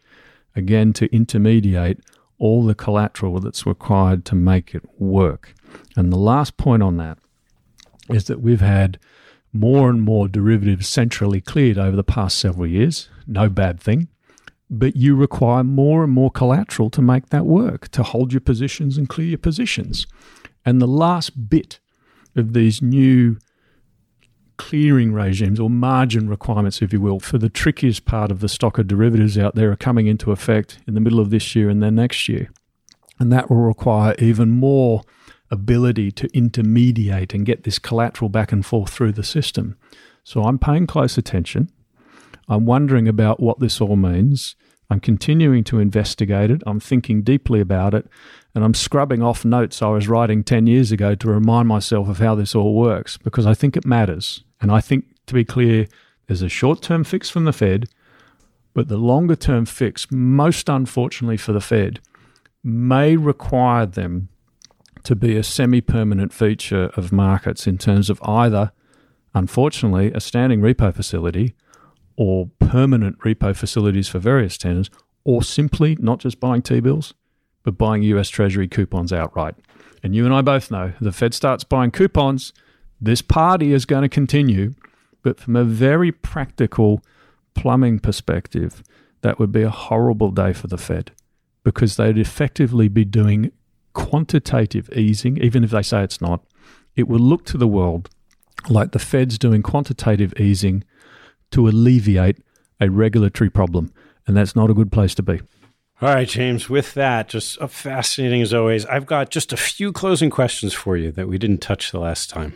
again, to intermediate all the collateral that's required to make it work. And the last point on that is that we've had more and more derivatives centrally cleared over the past several years. No bad thing. But you require more and more collateral to make that work, to hold your positions and clear your positions. And the last bit of these new clearing regimes or margin requirements, if you will, for the trickiest part of the stock of derivatives out there are coming into effect in the middle of this year and then next year. And that will require even more ability to intermediate and get this collateral back and forth through the system. So I'm paying close attention. I'm wondering about what this all means. I'm continuing to investigate it. I'm thinking deeply about it. And I'm scrubbing off notes I was writing 10 years ago to remind myself of how this all works because I think it matters. And I think, to be clear, there's a short term fix from the Fed, but the longer term fix, most unfortunately for the Fed, may require them to be a semi permanent feature of markets in terms of either, unfortunately, a standing repo facility or permanent repo facilities for various tenors, or simply not just buying T bills, but buying US Treasury coupons outright. And you and I both know the Fed starts buying coupons, this party is going to continue. But from a very practical plumbing perspective, that would be a horrible day for the Fed because they'd effectively be doing quantitative easing, even if they say it's not. It will look to the world like the Fed's doing quantitative easing to alleviate a regulatory problem. And that's not a good place to be. All right, James, with that, just uh, fascinating as always. I've got just a few closing questions for you that we didn't touch the last time.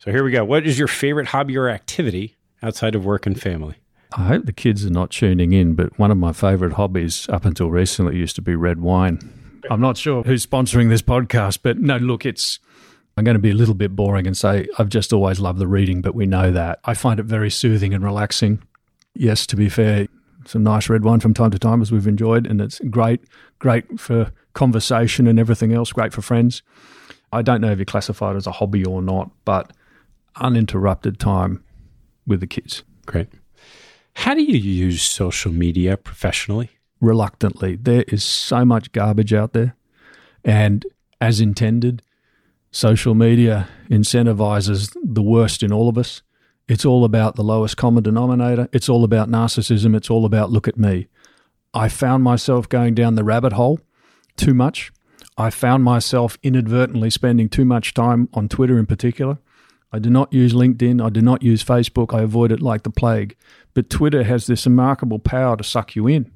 So here we go. What is your favorite hobby or activity outside of work and family? I hope the kids are not tuning in, but one of my favorite hobbies up until recently used to be red wine. I'm not sure who's sponsoring this podcast, but no, look, it's. I'm going to be a little bit boring and say I've just always loved the reading, but we know that. I find it very soothing and relaxing. Yes, to be fair, some nice red wine from time to time, as we've enjoyed, and it's great, great for conversation and everything else, great for friends. I don't know if you classify it as a hobby or not, but uninterrupted time with the kids. Great. How do you use social media professionally? Reluctantly. There is so much garbage out there. And as intended, social media incentivizes the worst in all of us. It's all about the lowest common denominator. It's all about narcissism. It's all about look at me. I found myself going down the rabbit hole too much. I found myself inadvertently spending too much time on Twitter in particular. I do not use LinkedIn. I do not use Facebook. I avoid it like the plague. But Twitter has this remarkable power to suck you in.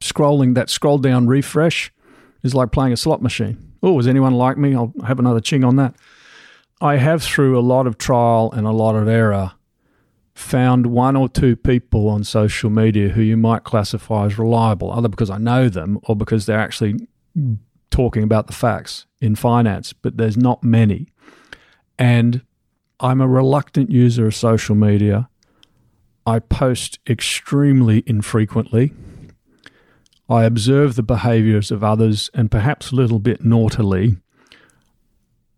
Scrolling that scroll down refresh is like playing a slot machine. Oh, was anyone like me? I'll have another ching on that. I have, through a lot of trial and a lot of error, found one or two people on social media who you might classify as reliable, either because I know them or because they're actually talking about the facts in finance, but there's not many. And I'm a reluctant user of social media. I post extremely infrequently. I observe the behaviors of others and perhaps a little bit naughtily.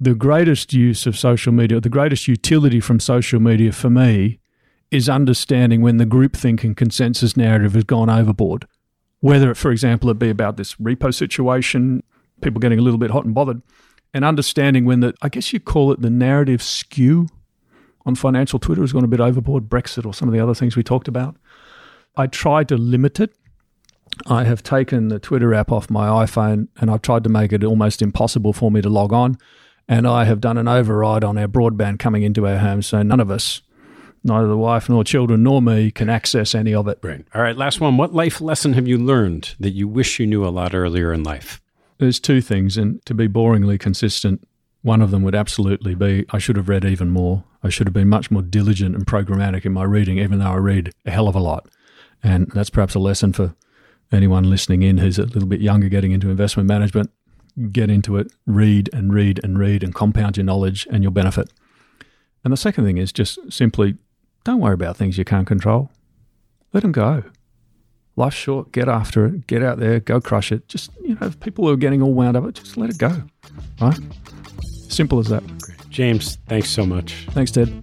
The greatest use of social media, the greatest utility from social media for me is understanding when the groupthink and consensus narrative has gone overboard. Whether, for example, it be about this repo situation, people getting a little bit hot and bothered, and understanding when the, I guess you call it the narrative skew on financial Twitter has gone a bit overboard, Brexit or some of the other things we talked about. I try to limit it. I have taken the Twitter app off my iPhone and I've tried to make it almost impossible for me to log on. And I have done an override on our broadband coming into our home so none of us neither the wife nor children nor me can access any of it. Right. All right, last one. What life lesson have you learned that you wish you knew a lot earlier in life? There's two things, and to be boringly consistent, one of them would absolutely be I should have read even more. I should have been much more diligent and programmatic in my reading, even though I read a hell of a lot. And that's perhaps a lesson for anyone listening in who's a little bit younger getting into investment management. Get into it, read and read and read, and compound your knowledge, and you'll benefit. And the second thing is just simply don't worry about things you can't control. Let them go. Life's short. Get after it. Get out there. Go crush it. Just, you know, if people are getting all wound up, just let it go. Right? Simple as that. Great. James, thanks so much. Thanks, Ted.